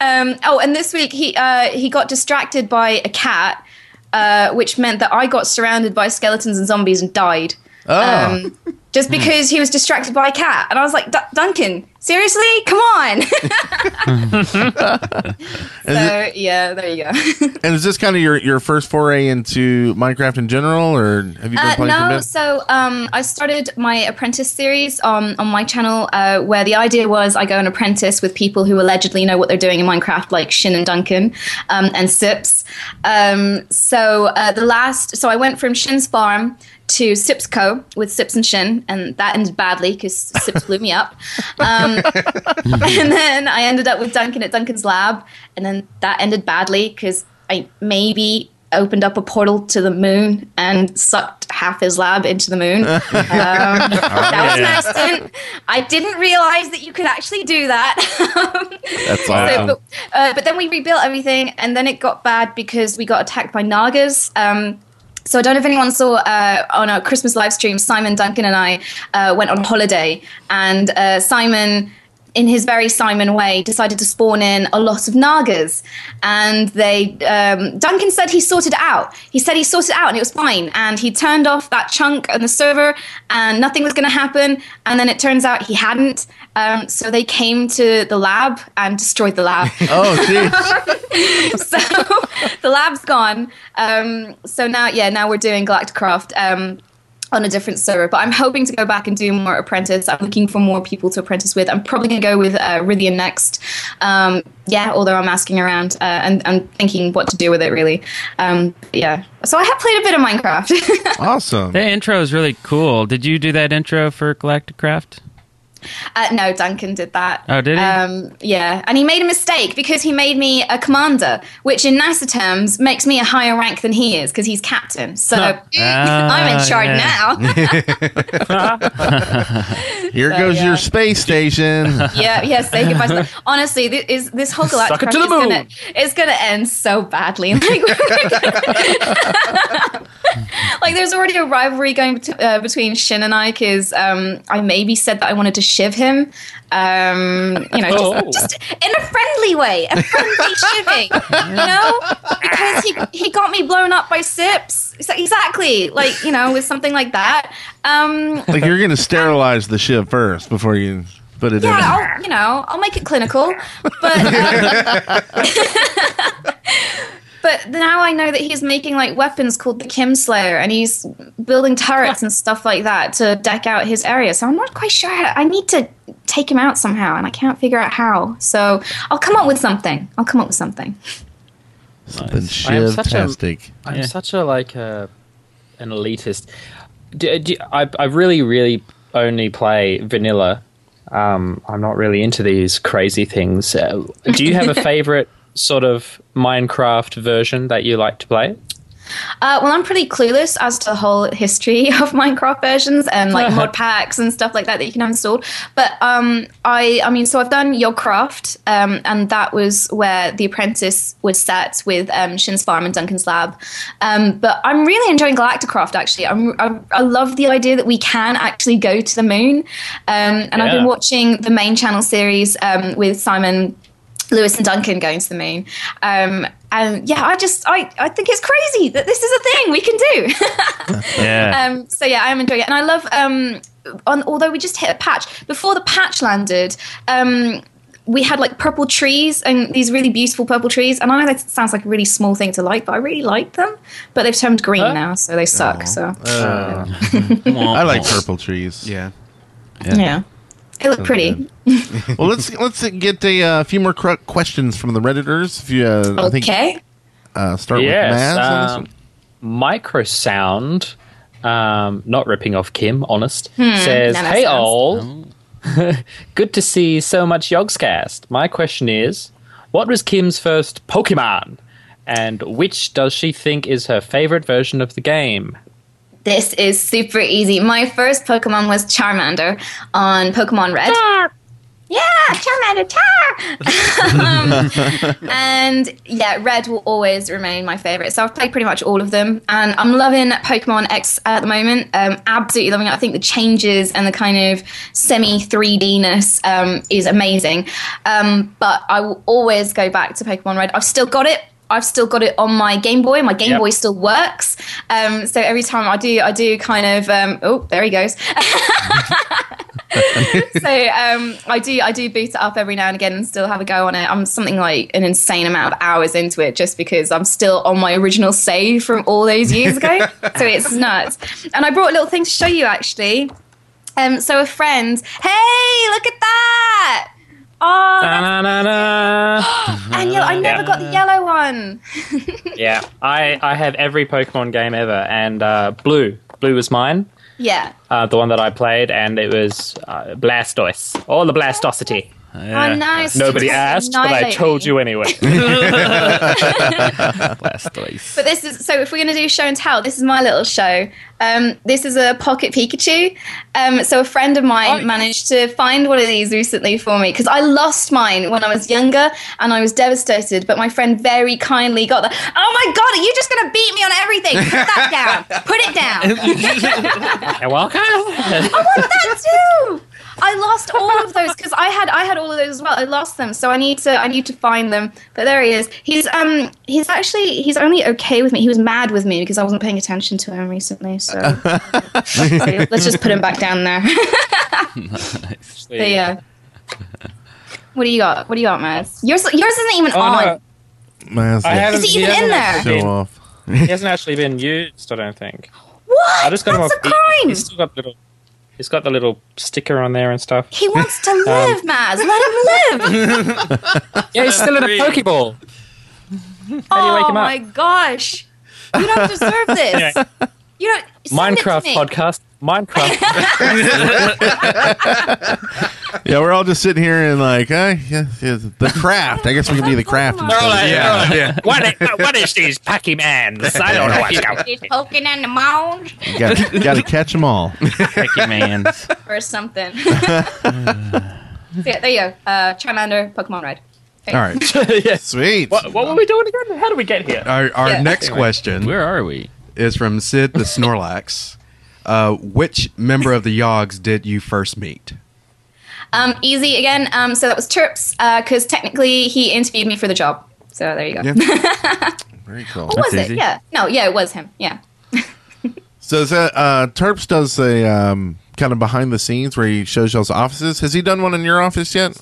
[SPEAKER 7] Um, oh, and this week he uh, he got distracted by a cat, uh, which meant that I got surrounded by skeletons and zombies and died. Um, just because he was distracted by a cat, and I was like, "Du- Duncan, seriously, come on. *laughs* so yeah, there you go. *laughs*
[SPEAKER 1] and is this kind of your, your first foray into Minecraft in general, or have you been
[SPEAKER 7] Uh,
[SPEAKER 1] playing for a
[SPEAKER 7] no,
[SPEAKER 1] bit?
[SPEAKER 7] so um, I started my apprentice series on, on my channel, uh, where the idea was I go and apprentice with people who allegedly know what they're doing in Minecraft, like Shin and Duncan um, and Sips. Um, so uh, the last, so I went from Shin's farm to Sipsco with Sips and Shin, and that ended badly because Sips blew me up. Um, *laughs* and then I ended up with Duncan at Duncan's lab, and then that ended badly because I maybe opened up a portal to the moon and sucked half his lab into the moon. *laughs* Um, that was an accident. I didn't realize that you could actually do that.
[SPEAKER 1] That's *laughs*
[SPEAKER 7] So,
[SPEAKER 1] awesome.
[SPEAKER 7] but, uh, but then we rebuilt everything, and then it got bad because we got attacked by Nagas. Um, so I don't know if anyone saw uh, on our Christmas live stream, Simon Duncan and I uh, went on holiday, and uh, Simon. In his very Simon way, decided to spawn in a lot of Nagas, and they. Um, Duncan said he sorted it out. He said he sorted it out, and it was fine. And he turned off that chunk on the server, and nothing was going to happen. And then it turns out he hadn't. Um, so they came to the lab and destroyed the lab. *laughs*
[SPEAKER 1] oh, jeez. *laughs*
[SPEAKER 7] so *laughs* the lab's gone. Um, so now, yeah, now we're doing Galacticraft um, on a different server. But I'm hoping to go back and do more Apprentice. I'm looking for more people to apprentice with. I'm probably going to go with uh, Rythian next. Um, yeah, although I'm asking around uh, and I'm thinking what to do with it really. Um, yeah. So I have played a bit of Minecraft. *laughs*
[SPEAKER 1] Awesome.
[SPEAKER 5] The intro is really cool. Did you do that intro for Galacticraft?
[SPEAKER 7] Uh, no, Duncan did that.
[SPEAKER 5] Oh, did he?
[SPEAKER 7] Um, yeah, and he made a mistake because he made me a commander, which in NASA terms makes me a higher rank than he is because he's captain. So *laughs* I'm in charge
[SPEAKER 5] Ah,
[SPEAKER 7] now. *laughs* *laughs*
[SPEAKER 1] Here
[SPEAKER 7] So,
[SPEAKER 1] goes
[SPEAKER 7] yeah.
[SPEAKER 1] your space station.
[SPEAKER 7] yeah, yeah. Say goodbye. to that. Honestly, this, is, this whole
[SPEAKER 6] Suck it
[SPEAKER 7] galactic
[SPEAKER 6] to the
[SPEAKER 7] is gonna
[SPEAKER 6] moon.
[SPEAKER 7] it's gonna end so badly. Like, *laughs* like there's already a rivalry going bet- uh, between Shin and I because um, I maybe said that I wanted to shiv him. Um, you know, just,
[SPEAKER 6] Oh.
[SPEAKER 7] just in a friendly way, a friendly *laughs* shivving. You know, because he he got me blown up by Sips. So exactly, like you know, with something like that. Um,
[SPEAKER 1] like you're going to sterilize the ship first before you put it
[SPEAKER 7] yeah,
[SPEAKER 1] in.
[SPEAKER 7] I'll, you know, I'll make it clinical, but um, *laughs* but now I know that he's making like weapons called the Kim Slayer, and he's building turrets and stuff like that to deck out his area. So I'm not quite sure. How I need to take him out somehow, and I can't figure out how. So I'll come up with something. I'll come up with something.
[SPEAKER 1] Something
[SPEAKER 6] I am such I'm
[SPEAKER 5] Yeah.
[SPEAKER 6] such a like a an elitist. Do, do, I I really really only play vanilla. Um, I'm not really into these crazy things. Uh, do you have a *laughs* favorite sort of Minecraft version that you like to play?
[SPEAKER 7] Uh, well, I'm pretty clueless as to the whole history *laughs* of Minecraft versions and like *laughs* mod packs and stuff like that that you can have installed. But um, I, I mean, so I've done Yogcraft, um, and that was where the apprentice was set with um, Shin's farm and Duncan's lab. Um, but I'm really enjoying Galacticraft. Actually, I'm, I, I love the idea that we can actually go to the moon. Um, and I've been watching the main channel series um, with Simon. Lewis and Duncan going to the moon. Um, and yeah, I just I, I think it's crazy that this is a thing we can do. *laughs*
[SPEAKER 5] Yeah.
[SPEAKER 7] um, so yeah, I am enjoying it, and I love. Um, on although we just hit a patch before the patch landed. Um, we had like purple trees and these really beautiful purple trees, and I know that sounds like a really small thing to like, but I really like them. But they've turned green
[SPEAKER 6] Huh?
[SPEAKER 7] now, so they suck. So *laughs*
[SPEAKER 1] I like purple trees.
[SPEAKER 4] Yeah.
[SPEAKER 7] yeah, they look pretty. *laughs*
[SPEAKER 1] well, let's let's get a uh, few more cr- questions from the redditors. If you, uh, I think,
[SPEAKER 7] Okay.
[SPEAKER 1] uh, start
[SPEAKER 6] Yes,
[SPEAKER 1] with Maz on
[SPEAKER 6] um. Microsound, um, not ripping off Kim, honest, says, "Hey
[SPEAKER 7] sense.
[SPEAKER 6] all, *laughs* good to see so much Yogscast. My question is, what was Kim's first Pokemon, and which does she think is her favorite version of the game?"
[SPEAKER 7] This is super easy. My first Pokemon was Charmander on Pokemon Red. Yeah, Charmander, Char! *laughs* um, and yeah, Red will always remain my favorite. So I've played pretty much all of them, and I'm loving Pokemon X at the moment. Um, absolutely loving it. I think the changes and the kind of semi 3Dness um, is amazing. Um, but I will always go back to Pokemon Red. I've still got it. I've still got it on my Game Boy. My Game
[SPEAKER 6] Yep.
[SPEAKER 7] Boy still works. Um, so every time I do, I do kind of. Um, oh, there he goes. *laughs* so um, I do I do boot it up every now and again and still have a go on it. I'm something like an insane amount of hours into it just because I'm still on my original save from all those years ago. *laughs* so it's nuts. And I brought a little thing to show you actually. Um, so a friend, hey, look at that! Oh, *gasps* and yellow, I never
[SPEAKER 6] Yeah.
[SPEAKER 7] got the yellow one. *laughs*
[SPEAKER 6] yeah, I I have every Pokemon game ever, and uh, blue. Blue was mine,
[SPEAKER 7] Yeah.
[SPEAKER 6] uh, the one that I played, and it was uh, Blastoise. All the Blastosity.
[SPEAKER 7] Oh, nice.
[SPEAKER 6] Nobody
[SPEAKER 7] Just
[SPEAKER 6] asked, but I told you anyway. *laughs* *laughs*
[SPEAKER 5] Blastoise.
[SPEAKER 7] But this is so. If we're going to do show and tell, this is my little show. Um, this is a pocket Pikachu. Um, so a friend of mine managed to find one of these recently for me because I lost mine when I was younger and I was devastated. But my friend very kindly got that. Oh my god, are you just going to beat me on everything? Put that down. Put it down. *laughs*
[SPEAKER 6] You're welcome.
[SPEAKER 7] I want that too. I lost all of those because I had I had all of those as well. I lost them, so I need to I need to find them. But there he is. He's um he's actually he's only okay with me. He was mad with me because I wasn't paying attention to him recently. So *laughs* let's just put him back down there. But yeah. What do you got? What do you got, Maz? Yours yours isn't even
[SPEAKER 6] Oh,
[SPEAKER 7] on.
[SPEAKER 6] no.
[SPEAKER 1] Miles,
[SPEAKER 6] I haven't,
[SPEAKER 7] Is he
[SPEAKER 6] he
[SPEAKER 7] even
[SPEAKER 6] hasn't
[SPEAKER 7] in there?
[SPEAKER 1] show off.
[SPEAKER 6] He hasn't actually been used, I don't think.
[SPEAKER 7] What?
[SPEAKER 6] I just got
[SPEAKER 7] That's
[SPEAKER 6] him
[SPEAKER 7] a
[SPEAKER 6] off.
[SPEAKER 7] crime.
[SPEAKER 6] He's still got little. He's got the little sticker on there and stuff.
[SPEAKER 7] He wants to um, live, Maz. Let him live. *laughs*
[SPEAKER 6] Yeah, he's still in a Pokeball. *laughs* How do you
[SPEAKER 7] oh
[SPEAKER 6] wake him up?
[SPEAKER 7] Oh my gosh. You don't deserve this. *laughs*
[SPEAKER 6] Yeah.
[SPEAKER 7] You don't send it to
[SPEAKER 6] Minecraft
[SPEAKER 7] me.
[SPEAKER 6] podcast. Minecraft. *laughs*
[SPEAKER 1] Yeah, we're all just sitting here and like, uh, yeah, yeah, the craft. I guess we can be the craft.
[SPEAKER 7] They're
[SPEAKER 6] They're all like,
[SPEAKER 1] instead.
[SPEAKER 6] they're What, is, what is these Packy mans? I don't know what's *laughs* going
[SPEAKER 7] He's poking in the mound
[SPEAKER 1] You got, got to catch them all.
[SPEAKER 5] Picky man's.
[SPEAKER 7] or something. *laughs* so yeah, there you go. Uh, Charmander, Pokemon Red.
[SPEAKER 4] All right. yeah.
[SPEAKER 1] Sweet.
[SPEAKER 6] What, what were we doing again? How did we get here?
[SPEAKER 4] Our, our
[SPEAKER 7] Yeah.
[SPEAKER 4] next question
[SPEAKER 5] Where are we?
[SPEAKER 4] is from Sid the Snorlax. Uh, which member of the Yogs did you first meet?
[SPEAKER 7] Um, easy again. Um, so that was Turps, because technically he interviewed me for the job. So there you go.
[SPEAKER 4] Yeah. *laughs*
[SPEAKER 1] Very cool.
[SPEAKER 7] What was
[SPEAKER 5] easy.
[SPEAKER 7] it? Yeah. No, yeah, it was him. Yeah. *laughs*
[SPEAKER 1] So is that uh, Turps does a um, kind of behind the scenes where he shows y'all's offices. Has he done one in your office yet?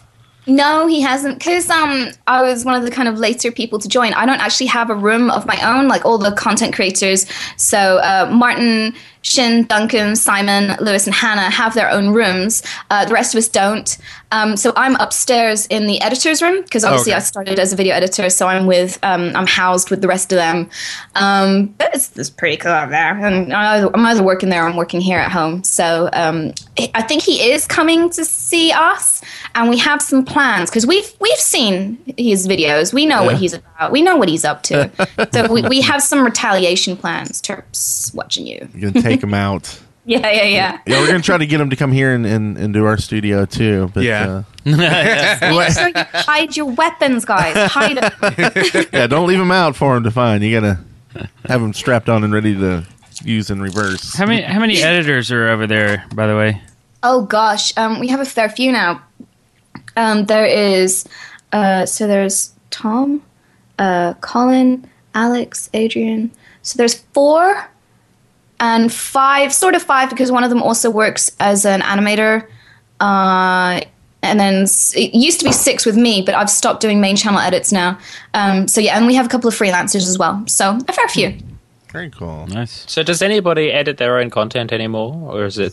[SPEAKER 7] No, he hasn't. Because um, I was one of the kind of later people to join. I don't actually have a room of my own, like all the content creators. So uh, Martyn, Sjin, Duncan, Simon, Lewis, and Hannah have their own rooms. Uh, the rest of us don't. Um, so I'm upstairs in the editor's room because obviously
[SPEAKER 1] Okay.
[SPEAKER 7] I started as a video editor. So I'm with, um, I'm housed with the rest of them. Um, but it's, it's pretty cool out there. And I'm either working there or I'm working here at home. So um, I think he is coming to see us, and we have some plans because we've we've seen his videos. We know what he's about. We know what he's up to. *laughs* so we, we have some retaliation plans. Turps, watching you.
[SPEAKER 1] You're gonna take him out. *laughs*
[SPEAKER 7] Yeah, yeah, yeah.
[SPEAKER 1] Yeah, we're gonna try to get him to come here and, and, and do our studio too. But
[SPEAKER 4] Yeah.
[SPEAKER 1] uh, *laughs*
[SPEAKER 7] Make sure you hide your weapons, guys. Hide them.
[SPEAKER 1] yeah, don't leave him out for him to find. You gotta have him strapped on and ready to use in reverse.
[SPEAKER 5] How many how many editors are over there, by the way?
[SPEAKER 7] Oh gosh, um, we have a fair few now. Um, there is, uh, so there's Tom, uh, Colin, Alex, Adrian. So there's four and five, sort of five, because one of them also works as an animator. Uh, and then it used to be six with me, but I've stopped doing main channel edits now. Um, so yeah, and we have a couple of freelancers as well. So a fair few.
[SPEAKER 1] Very cool.
[SPEAKER 5] Nice.
[SPEAKER 6] So does anybody edit their own content anymore, or is it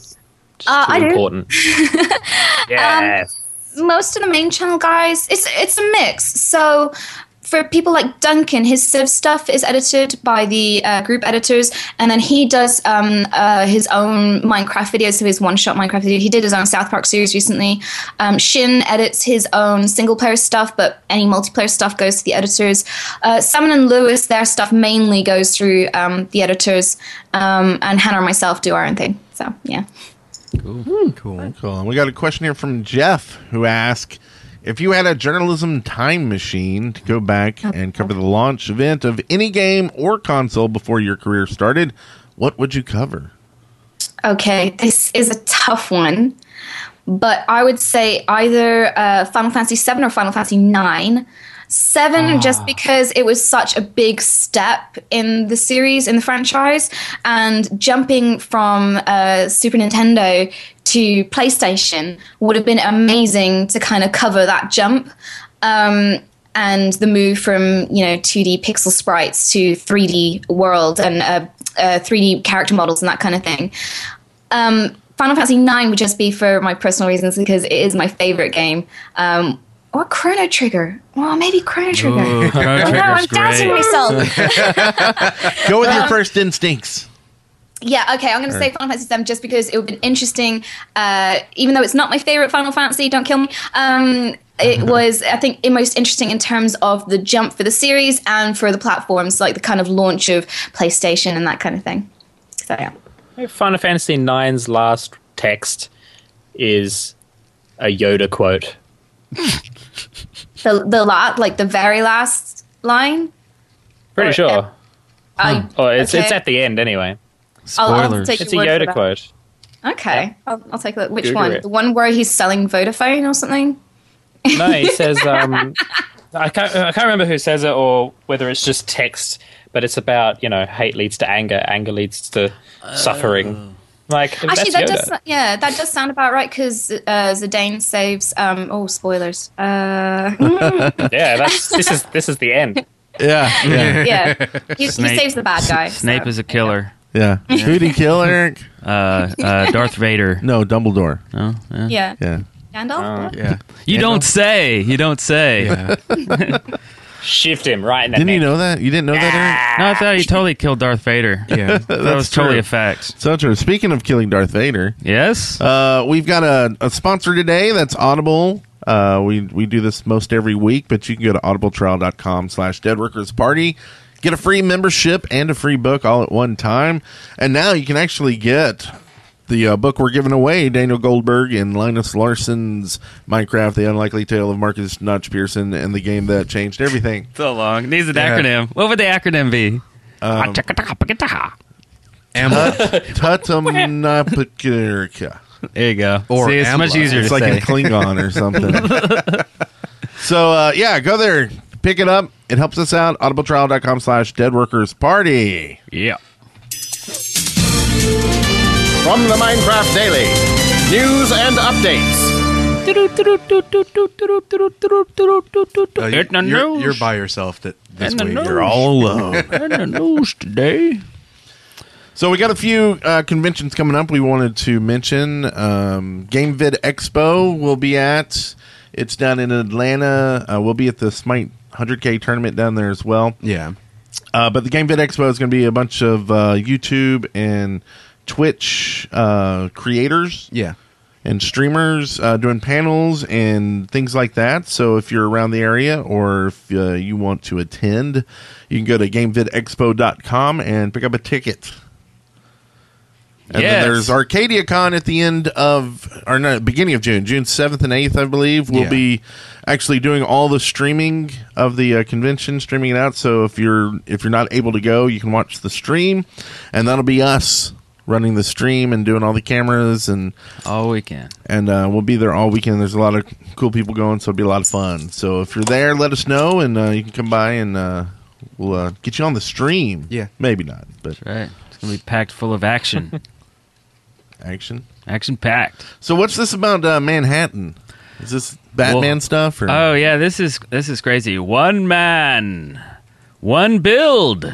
[SPEAKER 6] just
[SPEAKER 7] Uh,
[SPEAKER 6] too
[SPEAKER 7] I
[SPEAKER 6] important? *laughs* yes.
[SPEAKER 7] Most of the main channel guys it's it's a mix so for people like Duncan, his Civ stuff is edited by the uh, group editors, and then he does um, uh, his own Minecraft videos, so his one-shot Minecraft video. He did his own South Park series recently. Um, Sjin edits his own single-player stuff, but any multiplayer stuff goes to the editors. Uh, Simon and Lewis, their stuff mainly goes through um, the editors, um, and Hannah and myself do our own thing. So yeah. Cool.
[SPEAKER 4] Cool.
[SPEAKER 1] Cool. And we got a question here from Jeff who asked if you had a journalism time machine to go back and cover the launch event of any game or console before your career started, what would you cover?
[SPEAKER 7] Okay, this is a tough one, but I would say either uh, Final Fantasy VII or Final Fantasy IX. Seven, just because it was such a big step in the series, in the franchise, and jumping from uh, Super Nintendo to PlayStation would have been amazing to kind of cover that jump. Um, and the move from you know 2D pixel sprites to 3D world and uh, uh, 3D character models and that kind of thing. Um, Final Fantasy IX would just be for my personal reasons because it is my favorite game. Um, or Chrono Trigger. Well, maybe Chrono Trigger.
[SPEAKER 5] Ooh, Chrono *laughs*
[SPEAKER 7] no, I'm
[SPEAKER 5] Trigger's
[SPEAKER 7] doubting myself. *laughs*
[SPEAKER 1] Go with your first instincts.
[SPEAKER 7] Yeah, okay, I'm going to say Final Fantasy VII just because it would have been interesting. Uh, even though it's not my favorite Final Fantasy, don't kill me. Um, it *laughs* was, I think, it most interesting in terms of the jump for the series and for the platforms, like the kind of launch of PlayStation and that kind of thing. So yeah,
[SPEAKER 6] Final Fantasy IX's last text is a Yoda quote.
[SPEAKER 7] The the la- like the very last line.
[SPEAKER 6] Pretty
[SPEAKER 7] Or-
[SPEAKER 6] sure.
[SPEAKER 7] I,
[SPEAKER 6] Oh, it's it's
[SPEAKER 7] okay.
[SPEAKER 6] at the end anyway.
[SPEAKER 7] I'll- I'll take
[SPEAKER 6] It's a
[SPEAKER 7] your word for
[SPEAKER 6] Yoda quote.
[SPEAKER 7] Okay, I'll, I'll take a look. Which
[SPEAKER 6] Google
[SPEAKER 7] one?
[SPEAKER 6] it.
[SPEAKER 7] The one where he's selling Vodafone or something? *laughs*
[SPEAKER 6] No, he says. *laughs* Um, I can't. I can't remember who says it or whether it's just text, but it's about you know hate leads to anger, anger leads to suffering. Like
[SPEAKER 7] Actually, that
[SPEAKER 6] Yoda.
[SPEAKER 7] does yeah, that does sound about right because uh, Zidane saves. Um, oh, spoilers. Uh, *laughs*
[SPEAKER 6] yeah, that's this is this is the end.
[SPEAKER 1] Yeah, yeah, *laughs*
[SPEAKER 7] yeah, he, he saves the bad guy.
[SPEAKER 5] Snape
[SPEAKER 7] so.
[SPEAKER 5] is a killer.
[SPEAKER 1] yeah. Who'd he kill, Eric?
[SPEAKER 5] Uh, uh, Darth Vader. *laughs*
[SPEAKER 1] No, Dumbledore.
[SPEAKER 5] Oh, yeah.
[SPEAKER 7] Yeah,
[SPEAKER 1] Yeah.
[SPEAKER 7] Gandalf.
[SPEAKER 4] Yeah.
[SPEAKER 5] You don't say. You don't say.
[SPEAKER 4] Yeah.
[SPEAKER 6] Shift him right in the
[SPEAKER 1] Didn't you know that? You didn't know that,
[SPEAKER 5] No, I thought he totally killed Darth Vader. *laughs*
[SPEAKER 4] yeah.
[SPEAKER 5] that was totally
[SPEAKER 1] true.
[SPEAKER 5] a fact.
[SPEAKER 1] Eric? So true. Speaking of killing Darth Vader,
[SPEAKER 5] Yes.
[SPEAKER 1] uh, we've got a, a sponsor today. That's Audible. Uh, we we do this most every week, but you can go to audibletrial.com slash deadworkers party. Get a free membership and a free book all at one time. And now you can actually get the uh, book we're giving away, Daniel Goldberg and Linus Larsson's Minecraft, The Unlikely Tale of Markus Notch Persson, and the game that changed everything. *laughs*
[SPEAKER 5] so long. Needs an
[SPEAKER 4] Yeah.
[SPEAKER 5] acronym. What would the acronym be?
[SPEAKER 1] Um,
[SPEAKER 4] Amber. *laughs*
[SPEAKER 1] Tutumnapakirka.
[SPEAKER 5] There you go.
[SPEAKER 4] Or
[SPEAKER 5] See, it's much easier
[SPEAKER 1] It's
[SPEAKER 5] to
[SPEAKER 1] like
[SPEAKER 5] say.
[SPEAKER 1] a Klingon or something. *laughs* so, uh, yeah, go there. Pick it up. It helps us out. Audibletrial.com slash deadworkers party.
[SPEAKER 5] yeah.
[SPEAKER 3] From the Minecraft Daily, news and updates.
[SPEAKER 4] Uh,
[SPEAKER 5] Hit the
[SPEAKER 4] you're, you're,
[SPEAKER 5] news.
[SPEAKER 4] you're by yourself th- this
[SPEAKER 5] Hit the
[SPEAKER 4] week.
[SPEAKER 5] news.
[SPEAKER 4] You're
[SPEAKER 1] all alone.
[SPEAKER 5] In the news today. *laughs*
[SPEAKER 1] So we got a few uh, conventions coming up. We wanted to mention um, GameVid Expo. We'll be at. It's down in Atlanta. Uh, we'll be at the Smite 100K tournament down there as well.
[SPEAKER 4] Yeah.
[SPEAKER 1] Uh, but the GameVid Expo is going to be a bunch of uh, YouTube and Twitch uh, creators
[SPEAKER 4] Yeah.
[SPEAKER 1] and streamers uh, doing panels and things like that. So if you're around the area or if uh, you want to attend, you can go to GameVidExpo.com and pick up a ticket. And
[SPEAKER 5] Yes.
[SPEAKER 1] then there's ArcadiaCon at the end of, or no, beginning of June, June 7th and 8th, I believe. We'll
[SPEAKER 4] Yeah.
[SPEAKER 1] be actually doing all the streaming of the uh, convention, streaming it out. So if you're if you're not able to go, you can watch the stream, and that'll be us running the stream and doing all the cameras and
[SPEAKER 5] All weekend.
[SPEAKER 1] and uh, we'll be there all weekend. There's a lot of cool people going, so it'll be a lot of fun. So if you're there, let us know, and uh, you can come by and uh, we'll uh, get you on the stream.
[SPEAKER 4] Yeah.
[SPEAKER 1] maybe not, but
[SPEAKER 5] Right. It's going to be packed full of action. *laughs*
[SPEAKER 1] action.
[SPEAKER 5] action packed.
[SPEAKER 1] So what's this about uh, Manhattan? Is this Batman
[SPEAKER 5] Well,
[SPEAKER 1] stuff? Or?
[SPEAKER 5] Oh yeah, this is this is crazy. One man, one build,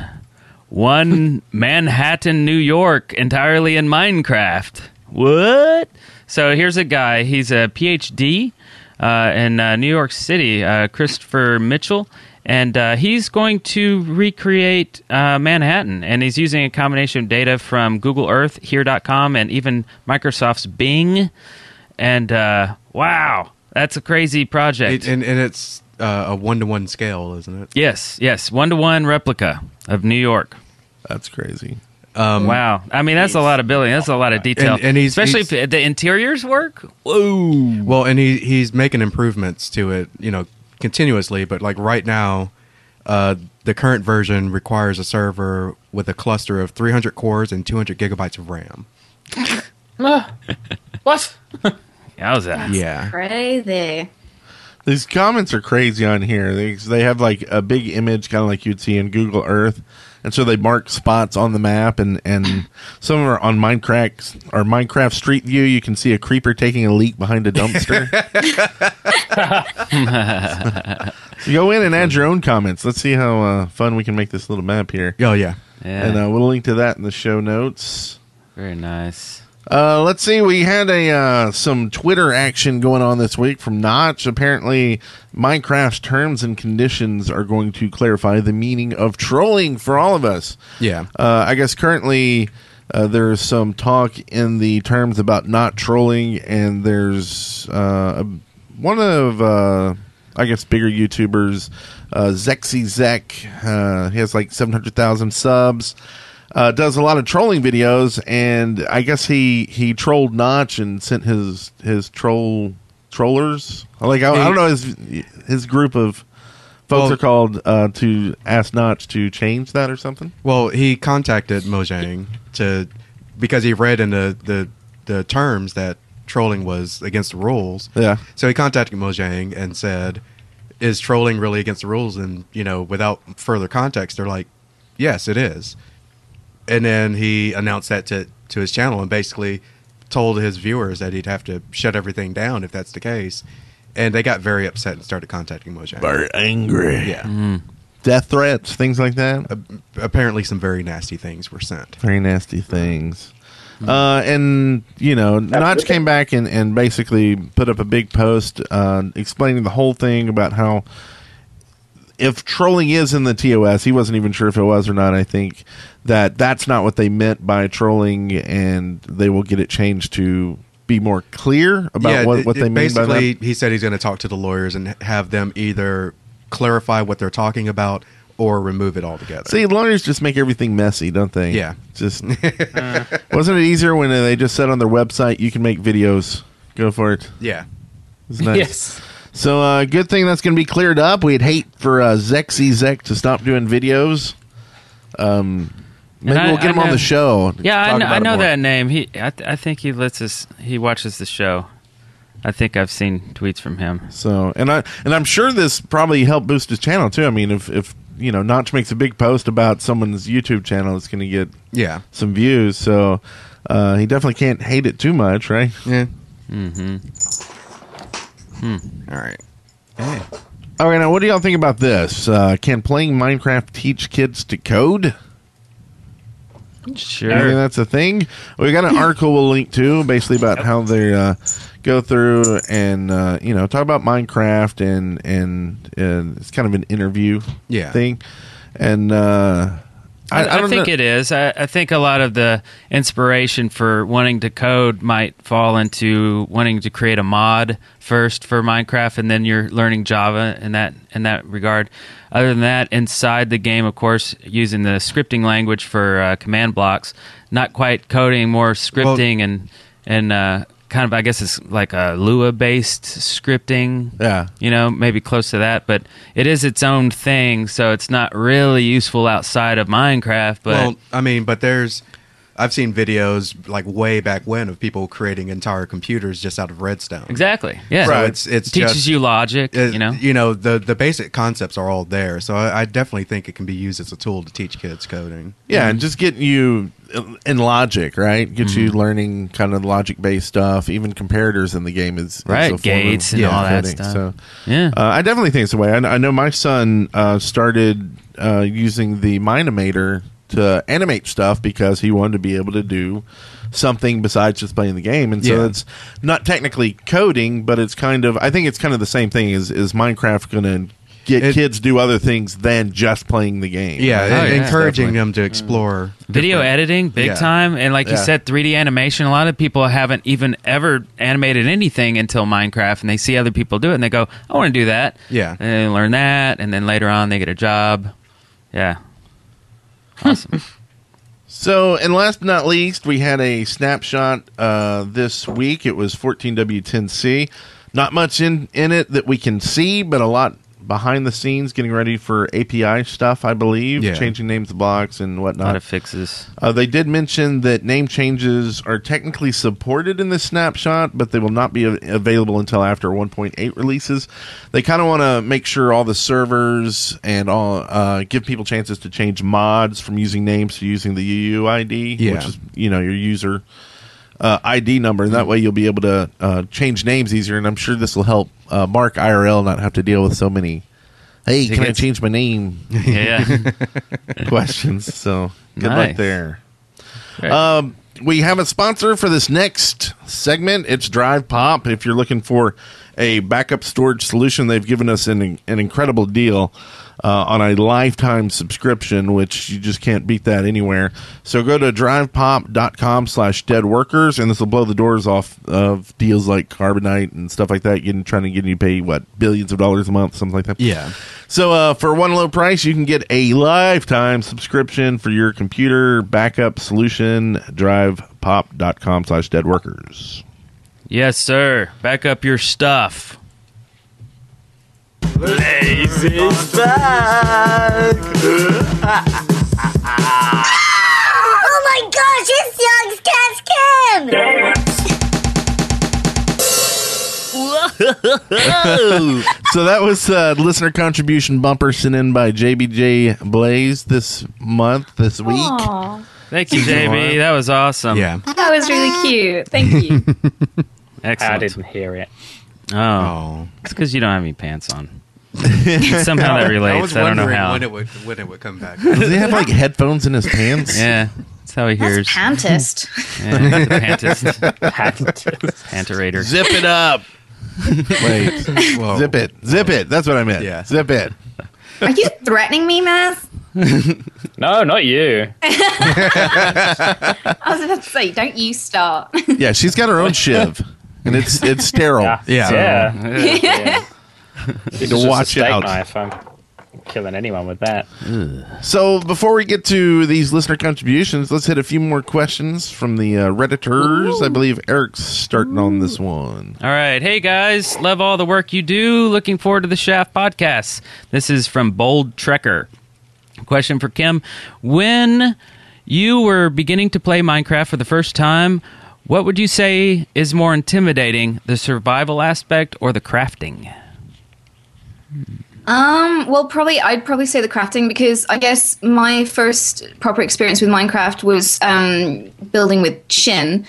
[SPEAKER 5] one Manhattan, New York, entirely in Minecraft. What? So here's a guy. He's a PhD uh, in uh, New York City, uh, Christopher Mitchell, and uh, he's going to recreate uh, Manhattan. And he's using a combination of data from Google Earth, Here.com, and even Microsoft's Bing. And uh, wow, that's a crazy project.
[SPEAKER 4] It, and, and it's uh, a one to one scale, isn't it?
[SPEAKER 5] Yes, yes, one to one replica of New York.
[SPEAKER 1] That's crazy.
[SPEAKER 5] wow, I mean that's a lot of building. That's a lot of detail,
[SPEAKER 4] And- and he's-
[SPEAKER 5] especially
[SPEAKER 4] he's-
[SPEAKER 5] if the interiors work. Whoa!
[SPEAKER 4] Well, and he he's making improvements to it, you know, continuously. But like right now, uh, the current version requires a server with a cluster of 300 cores and 200 gigabytes of RAM. *laughs*
[SPEAKER 6] What?
[SPEAKER 5] How's that?
[SPEAKER 4] Yeah.
[SPEAKER 7] Crazy.
[SPEAKER 1] These comments are crazy on here. They, they have like a big image, kind of like you'd see in Google Earth, and so they mark spots on the map, and and *clears throat* some are on Minecraft or Minecraft Street View. You can see a creeper taking a leak behind a dumpster. you *laughs* *laughs* go in and add your own comments. Let's see how uh, fun we can make this little map here.
[SPEAKER 4] Oh yeah.
[SPEAKER 5] Yeah,
[SPEAKER 1] And uh, we'll link to that in the show notes.
[SPEAKER 5] very nice.
[SPEAKER 1] Uh, let's see. We had a uh, some Twitter action going on this week from Notch. Apparently, Minecraft's terms and conditions are going to clarify the meaning of trolling for all of us.
[SPEAKER 4] Yeah.
[SPEAKER 1] Uh, I guess currently, Uh, there's some talk in the terms about not trolling, and there's uh, one of uh, I guess bigger YouTubers, uh, ZexyZek. Uh, he has like seven hundred thousand subs. Uh, does a lot of trolling videos, and I guess he he trolled Notch and sent his his troll trollers. Like I, I don't know his his group of folks
[SPEAKER 4] Well-
[SPEAKER 1] are called uh, to ask Notch to change that or something.
[SPEAKER 4] Well, he contacted Mojang to because he read in the, the the terms that trolling was against the rules.
[SPEAKER 1] Yeah.
[SPEAKER 4] So he contacted Mojang and said, "Is trolling really against the rules?" And you know, without further context, they're like, "Yes, it is." And then he announced that to to his channel and basically told his viewers that he'd have to shut everything down if that's the case. And they got very upset and started contacting Mojang.
[SPEAKER 1] Very angry.
[SPEAKER 4] Yeah.
[SPEAKER 1] Death threats, things like that.
[SPEAKER 4] Apparently, some very nasty things were sent.
[SPEAKER 1] Very nasty things. Uh, and you know, Notch came back and, and basically put up a big post uh, explaining the whole thing about how if trolling is in the TOS, he wasn't even sure if it was or not. I think that that's not what they meant by trolling, and they will get it changed to be more clear about what, what
[SPEAKER 4] it
[SPEAKER 1] they mean by
[SPEAKER 4] basically,
[SPEAKER 1] that.
[SPEAKER 4] he said he's going to talk to the lawyers and have them either clarify what they're talking about or remove it altogether.
[SPEAKER 1] See, lawyers just make everything messy, don't they?
[SPEAKER 4] Yeah.
[SPEAKER 1] Just *laughs* uh-huh. wasn't it easier when they just said on their website you can make videos? Go for it.
[SPEAKER 4] yeah.
[SPEAKER 1] It's nice.
[SPEAKER 6] Yes.
[SPEAKER 1] So, uh, good thing that's going to be cleared up. We'd hate for uh, ZexyZek to stop doing videos. Um, maybe
[SPEAKER 5] I-
[SPEAKER 1] we'll get
[SPEAKER 5] I
[SPEAKER 1] him on the show.
[SPEAKER 5] Yeah, I know, I know that name. He, I, th- I think he lets us. He watches the show. I think I've seen tweets from him.
[SPEAKER 1] So, and I and I'm sure this probably helped boost his channel too. I mean, if if you know Notch makes a big post about someone's YouTube channel, it's going to get
[SPEAKER 4] Yeah.
[SPEAKER 1] some views. So, uh, he definitely can't hate it too much, right?
[SPEAKER 4] Yeah.
[SPEAKER 5] Mm-hmm.
[SPEAKER 4] All right. Hey.
[SPEAKER 1] All right, now what do y'all think about this? Uh, can playing Minecraft teach kids to code? Sure. I
[SPEAKER 5] Sure.
[SPEAKER 1] think that's a thing. We got an *laughs* article we'll link to, basically about how they uh, go through and uh, you know talk about Minecraft and and, and it's kind of an interview
[SPEAKER 4] Yeah.
[SPEAKER 1] thing. And uh, I,
[SPEAKER 5] I,
[SPEAKER 1] I, don't
[SPEAKER 5] think
[SPEAKER 1] know.
[SPEAKER 5] it is. I, I think a lot of the inspiration for wanting to code might fall into wanting to create a mod first for Minecraft, and then you're learning Java in that in that regard. Other than that, inside the game, of course, using the scripting language for uh, command blocks, not quite coding, more scripting and and uh, kind of I guess it's like a Lua based scripting
[SPEAKER 1] Yeah.
[SPEAKER 5] you know, maybe close to that, but it is its own thing, so it's not really useful outside of Minecraft. But
[SPEAKER 4] well, I mean, but there's, I've seen videos like way back when of people creating entire computers just out of redstone.
[SPEAKER 5] exactly, yeah,
[SPEAKER 4] So
[SPEAKER 1] Right.
[SPEAKER 4] it's it's
[SPEAKER 5] it teaches
[SPEAKER 4] just,
[SPEAKER 5] you logic,
[SPEAKER 4] uh,
[SPEAKER 5] you know.
[SPEAKER 4] you know the the basic concepts are all there. So I, I definitely think it can be used as a tool to teach kids coding.
[SPEAKER 1] Yeah, and just getting you in logic, right? Get you learning kind of logic based stuff. Even comparators in the game is, is
[SPEAKER 5] Right,
[SPEAKER 1] a form of
[SPEAKER 5] gates and
[SPEAKER 4] all
[SPEAKER 5] that
[SPEAKER 1] coding.
[SPEAKER 5] stuff.
[SPEAKER 1] So,
[SPEAKER 5] Yeah.
[SPEAKER 1] uh, I definitely think it's a way. I, I know my son uh, started uh, using the Mine-imator to animate stuff because he wanted to be able to do something besides just playing the game, and so
[SPEAKER 4] Yeah.
[SPEAKER 1] it's not technically coding, but it's kind of. I think it's kind of the same thing. Is is Minecraft going to get
[SPEAKER 4] It-
[SPEAKER 1] kids do other things than just playing the game?
[SPEAKER 4] Yeah,
[SPEAKER 5] Oh, yeah.
[SPEAKER 4] encouraging
[SPEAKER 1] Definitely.
[SPEAKER 4] them to explore
[SPEAKER 5] mm.
[SPEAKER 4] Video
[SPEAKER 5] editing, big
[SPEAKER 4] Yeah.
[SPEAKER 5] time, and like you said, 3D animation. A lot of people haven't even ever animated anything until Minecraft, and they see other people do it, and they go, "I want to do that."
[SPEAKER 4] Yeah.
[SPEAKER 5] and they learn that, and then later on they get a job. Yeah, awesome. *laughs*
[SPEAKER 1] So, and last but not least, we had a snapshot uh, this week. It was 14W10C. Not much in, in it that we can see, but a lot behind the scenes getting ready for API stuff, I believe,
[SPEAKER 4] Yeah.
[SPEAKER 1] changing names of blocks and whatnot.
[SPEAKER 5] a lot
[SPEAKER 1] whatnot.
[SPEAKER 5] of fixes.
[SPEAKER 1] Uh, they did mention that name changes are technically supported in this snapshot, but they will not be available until after 1.8 releases. They kind of want to make sure all the servers and all uh, give people chances to change mods from using names to using the UUID,
[SPEAKER 4] Yeah.
[SPEAKER 1] which is you know your user uh, ID number, and that way you'll be able to uh, change names easier. And I'm sure this will help uh, Mark IRL not have to deal with so many. Hey, can I change my name? *laughs*
[SPEAKER 5] Yeah, *laughs*
[SPEAKER 1] questions. So good
[SPEAKER 5] Nice.
[SPEAKER 1] luck there. Um, we have a sponsor for this next segment. It's Drive Pop. If you're looking for a backup storage solution, they've given us an, an incredible deal uh, on a lifetime subscription, which you just can't beat that anywhere. So go to drivepop.com slash dead workers, and this will blow the doors off of deals like Carbonite and stuff like that, getting, trying to get you pay, what, billions of dollars a month, something like that.
[SPEAKER 4] Yeah.
[SPEAKER 1] So uh, for one low price, you can get a lifetime subscription for your computer backup solution. Drivepop.com slash dead workers.
[SPEAKER 5] Yes, sir. Back up your stuff.
[SPEAKER 8] Oh my gosh, it's Yogscast Kim!
[SPEAKER 1] So that was uh, listener contribution bumper sent in by JBJ Blaze this month, this week.
[SPEAKER 7] Aw,
[SPEAKER 5] Thank you, JB. That was awesome.
[SPEAKER 4] Yeah.
[SPEAKER 7] that was really cute. Thank you. *laughs*
[SPEAKER 6] I didn't hear it.
[SPEAKER 5] Oh,
[SPEAKER 4] Oh.
[SPEAKER 5] it's because you don't have any pants on. *laughs* Somehow that relates. I, don't know how.
[SPEAKER 4] when it would when it would come back.
[SPEAKER 1] Does he have like headphones in his pants?
[SPEAKER 5] yeah, that's how he hears.
[SPEAKER 7] Pantist. *laughs*
[SPEAKER 5] Yeah, the pantist,
[SPEAKER 6] Hadn't.
[SPEAKER 5] panterator.
[SPEAKER 1] Zip it up. *laughs* Wait.
[SPEAKER 4] Whoa.
[SPEAKER 1] Zip it. Zip it. That's what I meant.
[SPEAKER 4] Yeah.
[SPEAKER 1] Zip it.
[SPEAKER 7] Are you threatening me, Matt?
[SPEAKER 6] no, not you.
[SPEAKER 7] I was about to say, don't you start.
[SPEAKER 1] Yeah, she's got her own shiv, and it's it's sterile.
[SPEAKER 6] Yeah.
[SPEAKER 4] Yeah.
[SPEAKER 6] Yeah. Yeah. This
[SPEAKER 1] To watch
[SPEAKER 6] a steak
[SPEAKER 1] out.
[SPEAKER 6] knife. I'm killing anyone with that.
[SPEAKER 1] So before we get to these listener contributions, let's hit a few more questions from the uh, redditors. I believe Eric's starting on this one.
[SPEAKER 5] All right. Hey, guys. Love all the work you do. Looking forward to the Shaft podcast. This is from Bold Trekker. Question for Kim. When you were beginning to play Minecraft for the first time, what would you say is more intimidating, the survival aspect or the crafting?
[SPEAKER 7] Um, well, probably I'd probably say the crafting because I guess my first proper experience with Minecraft was um, building with Sjin.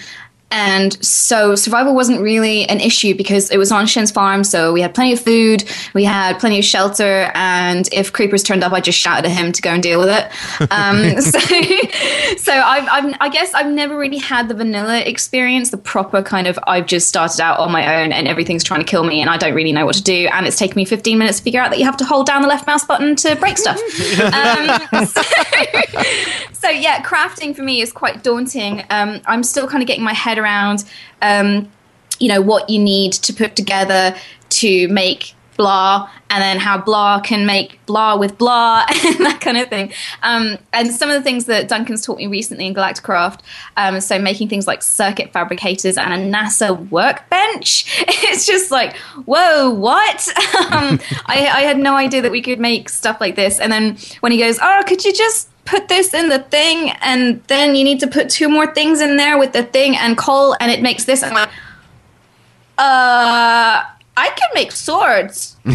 [SPEAKER 7] And so survival wasn't really an issue because it was on Sjin's farm, so we had plenty of food, we had plenty of shelter, and if creepers turned up, I just shouted at him to go and deal with it. *laughs* Um, so, *laughs* so I've, I've, I guess I've never really had the vanilla experience, the proper kind of I've just started out on my own and everything's trying to kill me and I don't really know what to do, and it's taken me 15 minutes to figure out that you have to hold down the left mouse button to break stuff. *laughs* um, so, so yeah, crafting for me is quite daunting. Um, I'm still kind of getting my head around, um, you know, what you need to put together to make blah, and then how blah can make blah with blah, *laughs* and that kind of thing. Um, and some of the things that Duncan's taught me recently in Galacticraft, um, so making things like circuit fabricators and a NASA workbench. *laughs* It's just like, whoa, what? *laughs* um, I, I had no idea that we could make stuff like this. And then when he goes, oh, could you just put this in the thing and then you need to put two more things in there with the thing and coal and it makes this. I'm like, uh, I can make swords. *laughs* so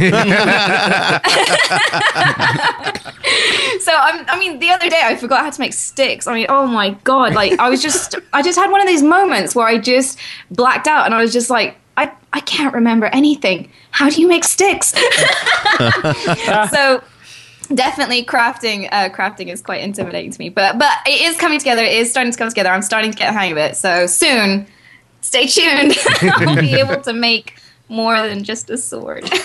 [SPEAKER 7] I'm, I mean, the other day I forgot how to make sticks. I mean, oh my god! Like I was just, I just had one of these moments where I just blacked out, and I was just like, I, I can't remember anything. How do you make sticks? *laughs* so definitely crafting uh, crafting is quite intimidating to me but but it is coming together it is starting to come together i'm starting to get the hang of it so soon stay tuned *laughs* i'll be *laughs* able to make more than just a sword *laughs*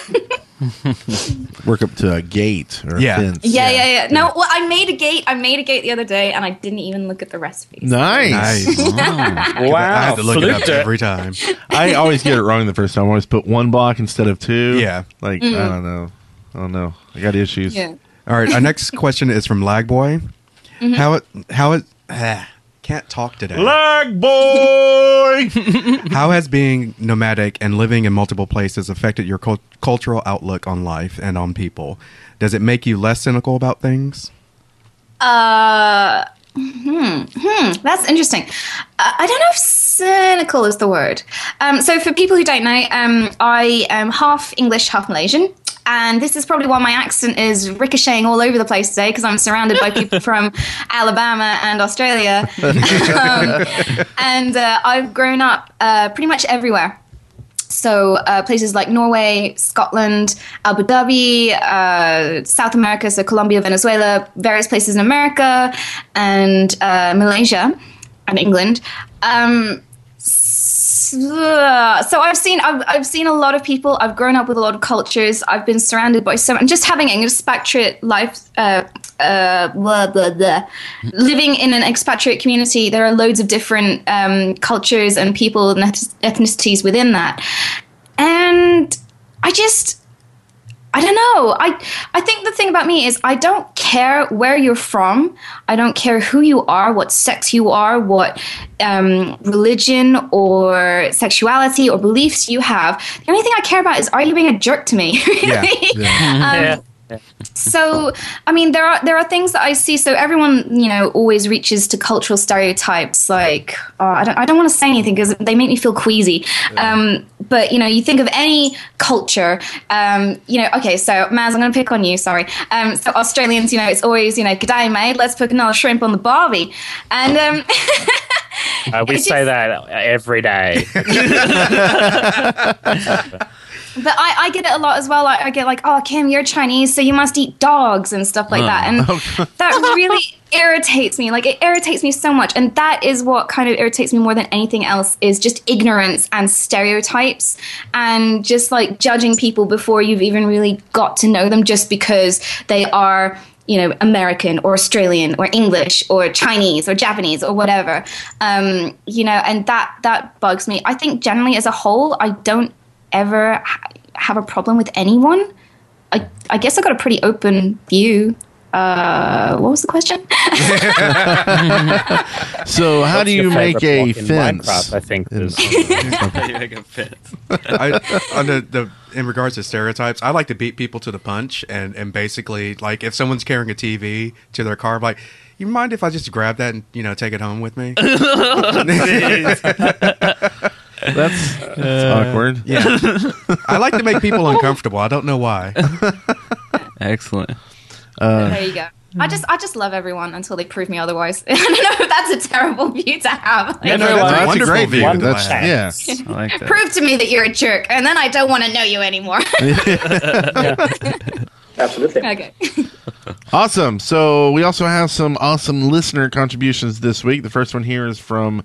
[SPEAKER 1] Work up to a gate or a
[SPEAKER 4] Yeah.
[SPEAKER 1] fence.
[SPEAKER 7] yeah yeah yeah no well i made a gate i made a gate the other day and i didn't even look at the recipe.
[SPEAKER 1] Nice.
[SPEAKER 4] Nice.
[SPEAKER 6] Wow.
[SPEAKER 4] I have to look it up
[SPEAKER 6] it.
[SPEAKER 4] every time.
[SPEAKER 1] I always get it wrong the first time. I always put one block instead of two.
[SPEAKER 4] Yeah.
[SPEAKER 1] Like, I don't know. I don't know. I got issues.
[SPEAKER 7] yeah
[SPEAKER 4] All right, our *laughs* next question is from Lagboy. How it how it ah, can't talk today.
[SPEAKER 1] Lag boy! *laughs*
[SPEAKER 4] How has being nomadic and living in multiple places affected your cul- cultural outlook on life and on people? Does it make you less cynical about things?
[SPEAKER 7] Uh, hmm, hmm, that's interesting. Uh, I don't know if cynical is the word. Um, so, for people who don't know, um, I am half English, half Malaysian. And this is probably why my accent is ricocheting all over the place today because I'm surrounded by people *laughs* from Alabama and Australia. um, and uh, I've grown up uh, pretty much everywhere. So uh, places like Norway, Scotland, Abu Dhabi, uh, South America, so Colombia, Venezuela, various places in America, and uh, Malaysia and England. Um, so I've seen I've, I've seen a lot of people. I've grown up with a lot of cultures. I've been surrounded by so and just having an expatriate life. Uh, uh, blah, blah, blah. Living in an expatriate community, there are loads of different um, cultures and people and eth- ethnicities within that, and I just I don't know. I I think the thing about me is I don't care where you're from. I don't care who you are, what sex you are, what um, religion or sexuality or beliefs you have. The only thing I care about is are you being a jerk to me? *laughs* really? *laughs* Um, so i mean there are there are things that i see. So everyone you know always reaches to cultural stereotypes like oh, i don't i don't want to say anything because they make me feel queasy. Um, but you know you think of any culture um, you know okay so maz i'm going to pick on you sorry. Um, so australians you know it's always you know g'day mate let's put another shrimp on the barbie. And um,
[SPEAKER 6] Uh, we *laughs* say that every day. *laughs* *laughs*
[SPEAKER 7] But I, I get it a lot as well. Like, I get like, oh, Kim, you're Chinese, so you must eat dogs and stuff like that. And *laughs* that really irritates me. Like, it irritates me so much. And that is what kind of irritates me more than anything else is just ignorance and stereotypes and just like judging people before you've even really got to know them just because they are you know american or australian or english or chinese or japanese or whatever um, you know and that that bugs me i think generally as a whole i don't ever ha- have a problem with anyone i, I guess i got a pretty open view uh, what was the question *laughs*
[SPEAKER 1] So, how
[SPEAKER 6] What's
[SPEAKER 1] do you *laughs* make a fence?
[SPEAKER 6] Minecraft, I think is
[SPEAKER 4] I, on the, the in regards to stereotypes, I like to beat people to the punch and and basically like if someone's carrying a TV to their car, I'm like. You mind if I just grab that and you know take it home with me? *laughs*
[SPEAKER 1] That's, *laughs* that's uh, awkward.
[SPEAKER 4] yeah, I like to make people uncomfortable. I don't know why. *laughs*
[SPEAKER 5] Excellent.
[SPEAKER 7] Uh, there you go I just, I just love everyone until they prove me otherwise. *laughs* I don't know if that's a terrible view to have. Like,
[SPEAKER 6] Yeah, no,
[SPEAKER 4] That's
[SPEAKER 6] that's
[SPEAKER 4] a
[SPEAKER 1] a
[SPEAKER 4] wonderful
[SPEAKER 1] great
[SPEAKER 4] view.
[SPEAKER 1] view.
[SPEAKER 4] to
[SPEAKER 1] That's-
[SPEAKER 4] have.
[SPEAKER 1] yeah.
[SPEAKER 5] Like that.
[SPEAKER 7] prove to me that you're a jerk, and then I don't want to know you anymore.
[SPEAKER 6] absolutely.
[SPEAKER 7] okay.
[SPEAKER 1] Awesome. So we also have some awesome listener contributions this week. The first one here is from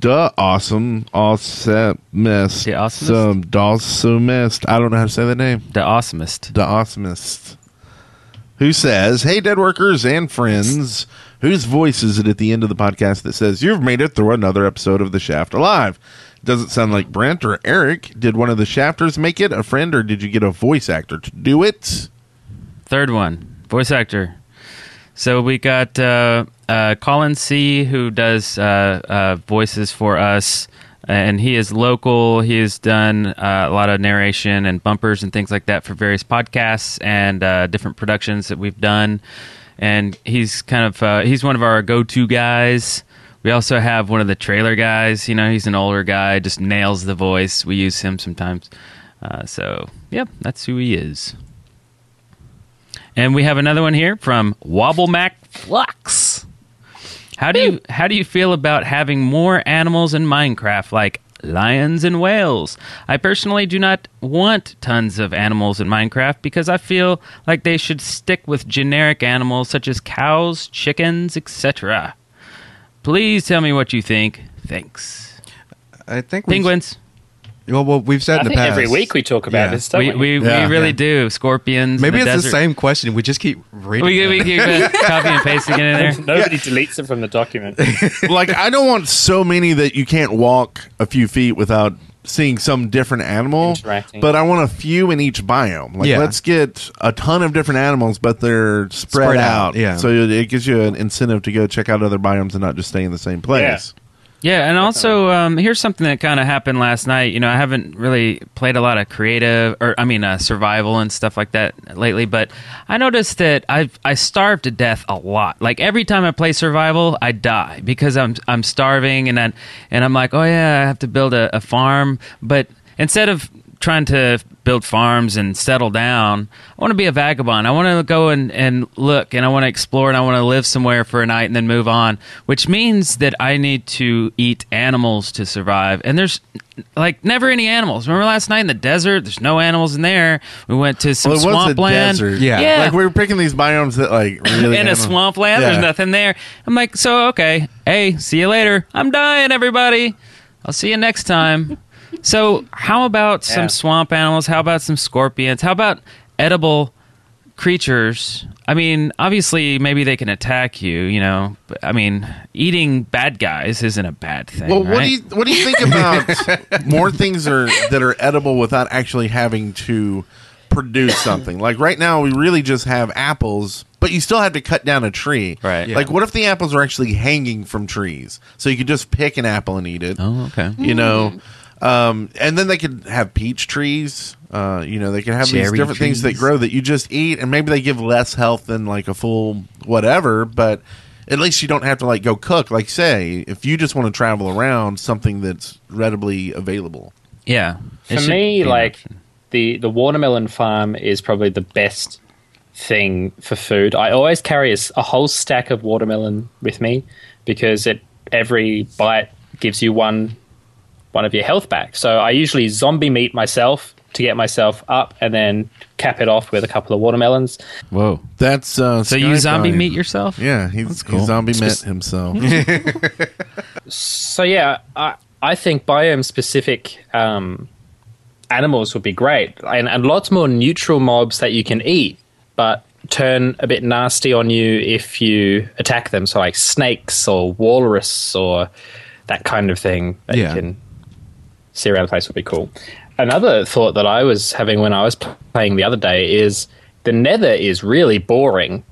[SPEAKER 1] the awesome awesomist.
[SPEAKER 5] The Awesomist?
[SPEAKER 1] Some Dawsomist. I don't know how to say the name.
[SPEAKER 5] The awesomest.
[SPEAKER 1] The awesomest Who says, Hey dead workers and friends, whose voice is it at the end of the podcast that says, You've made it through another episode of The Shaft Alive? Doesn't sound like Brent or Eric. Did one of the shafters make it, a friend, or did you get a voice actor to do it?
[SPEAKER 5] Third one, voice actor. So we got uh, uh, Colin C, who does uh, uh, voices for us, and he is local. He has done uh, a lot of narration and bumpers and things like that for various podcasts and uh, different productions that we've done. And he's kind of uh, he's one of our go-to guys. We also have one of the trailer guys. You know, he's an older guy, just nails the voice. We use him sometimes. So, yep, that's who he is. And we have another one here from Wobblemac Flux. How do you how do you feel about having more animals in Minecraft like lions and whales? I personally do not want tons of animals in Minecraft because I feel like they should stick with generic animals such as cows, chickens, etc. Please tell me what you think. Thanks.
[SPEAKER 4] I think we've-
[SPEAKER 5] Penguins.
[SPEAKER 4] Well, well, we've said
[SPEAKER 6] I
[SPEAKER 4] in the
[SPEAKER 6] think
[SPEAKER 4] past
[SPEAKER 6] every week we talk about
[SPEAKER 4] Yeah.
[SPEAKER 6] this stuff.
[SPEAKER 5] We, we,
[SPEAKER 1] Yeah.
[SPEAKER 5] we really
[SPEAKER 4] Yeah.
[SPEAKER 5] do. Scorpions.
[SPEAKER 4] Maybe
[SPEAKER 5] the
[SPEAKER 4] it's
[SPEAKER 5] desert.
[SPEAKER 4] the same question. We just keep reading.
[SPEAKER 5] We, we
[SPEAKER 4] it.
[SPEAKER 5] keep uh, *laughs* copy and pasting it in there. *laughs*
[SPEAKER 6] Nobody deletes it from the document. *laughs*
[SPEAKER 1] like I don't want so many that you can't walk a few feet without seeing some different animal. But I want a few in each biome. Like
[SPEAKER 4] Yeah.
[SPEAKER 1] let's get a ton of different animals, but they're spread,
[SPEAKER 4] Spread
[SPEAKER 1] out.
[SPEAKER 4] out, yeah.
[SPEAKER 1] So it it gives you an incentive to go check out other biomes and not just stay in the same place.
[SPEAKER 5] Yeah, and also um, here's something that kind of happened last night. You know, I haven't really played a lot of creative, or I mean, uh, survival and stuff like that lately. But I noticed that I I starve to death a lot. Like every time I play survival, I die because I'm I'm starving, and then and I'm like, oh yeah, I have to build a, a farm. But instead of trying to build farms and settle down. I want to be a vagabond. I want to go and, and look and I want to explore and I want to live somewhere for a night and then move on, which means that I need to eat animals to survive. And there's like never any animals. Remember last night in the desert? There's no animals in there. We went to some
[SPEAKER 1] Well, it
[SPEAKER 5] swampland.
[SPEAKER 4] Yeah.
[SPEAKER 5] yeah.
[SPEAKER 1] Like we were picking these biomes that like really
[SPEAKER 5] in a
[SPEAKER 1] animal-
[SPEAKER 5] swampland.
[SPEAKER 1] Yeah.
[SPEAKER 5] There's nothing there. I'm like, so okay. Hey, see you later. I'm dying, everybody. I'll see you next time. So, how about some swamp animals? How about some scorpions? How about edible creatures? I mean, obviously, maybe they can attack you. You know, but, I mean, eating bad guys isn't a bad thing.
[SPEAKER 1] Well, what
[SPEAKER 5] right?
[SPEAKER 1] do you what do you think about *laughs* more things are that are edible without actually having to produce something? Like right now, we really just have apples, but you still have to cut down a tree.
[SPEAKER 5] Right. Yeah.
[SPEAKER 1] Like, what if the apples are actually hanging from trees, so you could just pick an apple and eat it?
[SPEAKER 5] Oh, okay.
[SPEAKER 1] You know, mm-hmm. Um, and then they could have peach trees. Uh, you know, they could have these
[SPEAKER 5] Cherry
[SPEAKER 1] different things that grow that you just eat, and maybe they give less health than like a full whatever, but at least you don't have to like go cook. Like say, if you just want to travel around, something that's readily available.
[SPEAKER 5] Yeah. It
[SPEAKER 6] For
[SPEAKER 5] should
[SPEAKER 6] me, like the the watermelon farm is probably the best thing for food. I always carry a whole stack of watermelon with me because it every bite gives you one one of your health back. So I usually zombie meat myself to get myself up, and then cap it off with a couple of watermelons.
[SPEAKER 5] Whoa.
[SPEAKER 1] That's uh,
[SPEAKER 5] So you zombie
[SPEAKER 1] Skyfire.
[SPEAKER 5] meat yourself?
[SPEAKER 1] Yeah, he's,
[SPEAKER 5] cool.
[SPEAKER 1] he zombie met himself. *laughs*
[SPEAKER 6] So yeah, I I think biome specific um, animals would be great, and, and lots more neutral mobs that you can eat, but turn a bit nasty on you if you attack them. So like snakes or walrus or that kind of thing that
[SPEAKER 4] Yeah.
[SPEAKER 6] you can see around the place would be cool. Another thought that I was having when I was playing the other day is the Nether is really boring.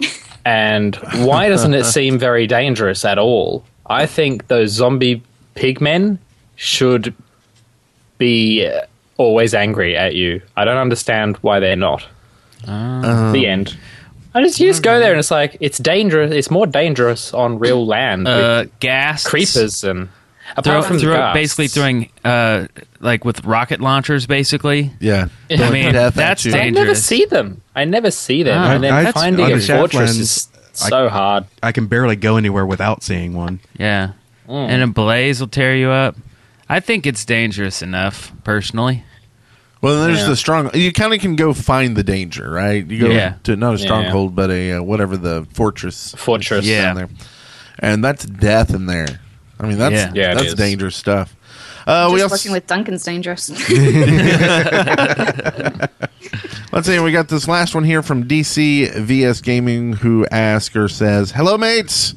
[SPEAKER 6] *laughs* And why doesn't it seem very dangerous at all? I think those zombie pigmen should be uh, always angry at you. I don't understand why they're not. the end. I just you just go there and it's like it's dangerous. It's more dangerous on real land
[SPEAKER 5] Uh,
[SPEAKER 6] with
[SPEAKER 5] gas.
[SPEAKER 6] creepers and apart
[SPEAKER 5] Throw,
[SPEAKER 6] from the
[SPEAKER 5] throw- basically throwing, uh, like with rocket launchers, basically.
[SPEAKER 1] Yeah,
[SPEAKER 5] I mean,
[SPEAKER 1] Death
[SPEAKER 5] that's
[SPEAKER 1] you.
[SPEAKER 6] I never see them. I never see them,
[SPEAKER 5] Ah.
[SPEAKER 6] and then
[SPEAKER 4] I-
[SPEAKER 6] finding
[SPEAKER 4] on
[SPEAKER 6] a
[SPEAKER 4] the
[SPEAKER 6] fortress
[SPEAKER 4] Shaftlands,
[SPEAKER 6] is so hard.
[SPEAKER 4] I can barely go anywhere without seeing one.
[SPEAKER 5] Yeah.
[SPEAKER 6] Mm.
[SPEAKER 5] And a blaze will tear you up. I think it's dangerous enough, personally.
[SPEAKER 1] Well, then there's
[SPEAKER 6] Yeah.
[SPEAKER 1] the strong. You kind of can go find the danger, right? You go
[SPEAKER 5] Yeah.
[SPEAKER 1] to not a
[SPEAKER 6] Yeah.
[SPEAKER 1] stronghold, but a uh, whatever the fortress.
[SPEAKER 6] Fortress.
[SPEAKER 1] is
[SPEAKER 5] Yeah.
[SPEAKER 1] down there, and that's death in there. I mean, that's
[SPEAKER 5] Yeah.
[SPEAKER 6] Yeah,
[SPEAKER 1] that's dangerous stuff. Uh, we
[SPEAKER 7] Just
[SPEAKER 1] also,
[SPEAKER 7] working with Duncan's dangerous. *laughs* *laughs*
[SPEAKER 1] let's see. We got this last one here from DC VS Gaming, who asks or says, "Hello, mates."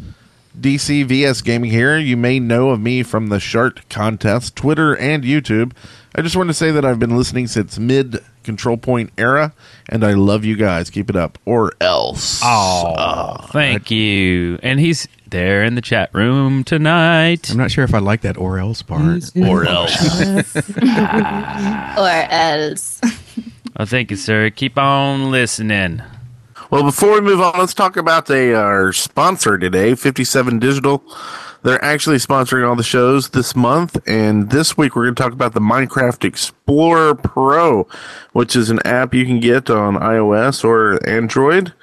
[SPEAKER 1] DC VS Gaming here. You may know of me from the Shart contest, Twitter, and YouTube. I just want to say that I've been listening since mid Control Point era, and I love you guys. Keep it up, or else.
[SPEAKER 5] Oh, thank you. And he's there in the chat room tonight.
[SPEAKER 4] I'm not sure if I like that or else part.
[SPEAKER 1] or else. *laughs* *laughs*
[SPEAKER 7] or else. *laughs*
[SPEAKER 5] Oh, thank you, sir. Keep on listening.
[SPEAKER 1] Well, before we move on, let's talk about a, our sponsor today, 57 Digital. They're actually sponsoring all the shows this month, and this week we're going to talk about the Minecraft Explorer Pro, which is an app you can get on iOS or Android.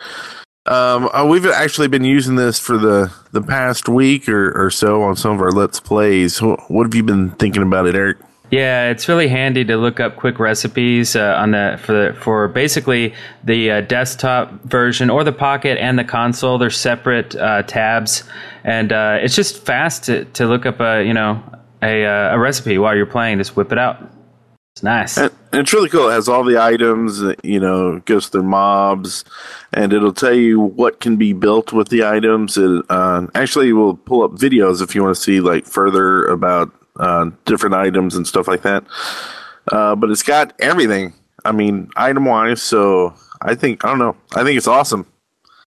[SPEAKER 1] Um, uh, we've actually been using this for the, the past week or, or so on some of our Let's Plays. Wh- What have you been thinking about it, Eric?
[SPEAKER 5] Yeah, it's really handy to look up quick recipes uh, on the for the, for basically the uh, desktop version or the Pocket and the console. They're separate uh, tabs, and uh, it's just fast to, to look up a you know a uh, a recipe while you're playing. Just whip it out. It's nice.
[SPEAKER 1] And and it's really cool. It has all the items, you know, goes through mobs, and it'll tell you what can be built with the items. It uh, actually will pull up videos if you want to see like further about uh, different items and stuff like that. Uh, but it's got everything. I mean, item wise. So I think I don't know. I think it's awesome.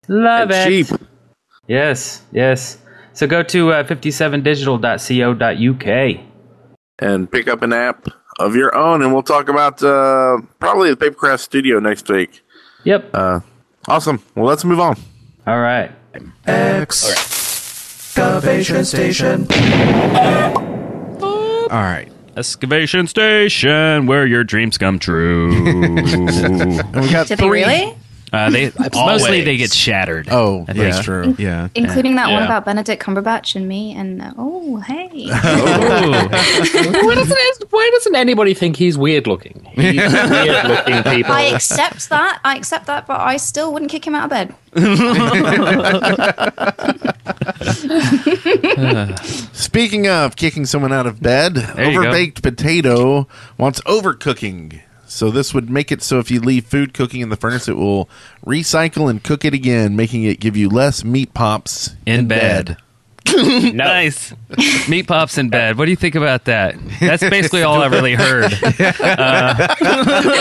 [SPEAKER 5] Love
[SPEAKER 1] it's
[SPEAKER 5] it.
[SPEAKER 1] cheap.
[SPEAKER 5] Yes, yes. So go to uh, 57digital.co.uk.
[SPEAKER 1] and pick up an app of your own, and we'll talk about uh, probably the Papercraft Studio next week.
[SPEAKER 5] Yep.
[SPEAKER 1] Uh, awesome. Well, let's move on.
[SPEAKER 5] All right.
[SPEAKER 2] Excavation station.
[SPEAKER 4] All right.
[SPEAKER 5] Excavation station, where your dreams come true. *laughs*
[SPEAKER 1] And we got
[SPEAKER 7] Did they
[SPEAKER 1] three.
[SPEAKER 7] really?
[SPEAKER 5] Uh, they *laughs* mostly they get shattered.
[SPEAKER 1] Oh,
[SPEAKER 5] I
[SPEAKER 1] that's
[SPEAKER 5] think.
[SPEAKER 1] true.
[SPEAKER 4] Yeah.
[SPEAKER 7] Including that one about Benedict Cumberbatch and me. And uh, oh, hey. *laughs*
[SPEAKER 5] Ooh.
[SPEAKER 6] why, doesn't, why doesn't anybody think he's weird looking? He's weird looking *laughs* people.
[SPEAKER 7] I accept that. I accept that, but I still wouldn't kick him out of bed.
[SPEAKER 1] Speaking of kicking someone out of bed,
[SPEAKER 5] you go.
[SPEAKER 1] overbaked potato wants overcooking. So this would make it so if you leave food cooking in the furnace, it will recycle and cook it again, making it give you less meat pops
[SPEAKER 5] In bed. *laughs*
[SPEAKER 6] no.
[SPEAKER 5] Nice. Meat pops in bed. What do you think about that? That's basically all I really heard. *laughs*
[SPEAKER 1] Uh,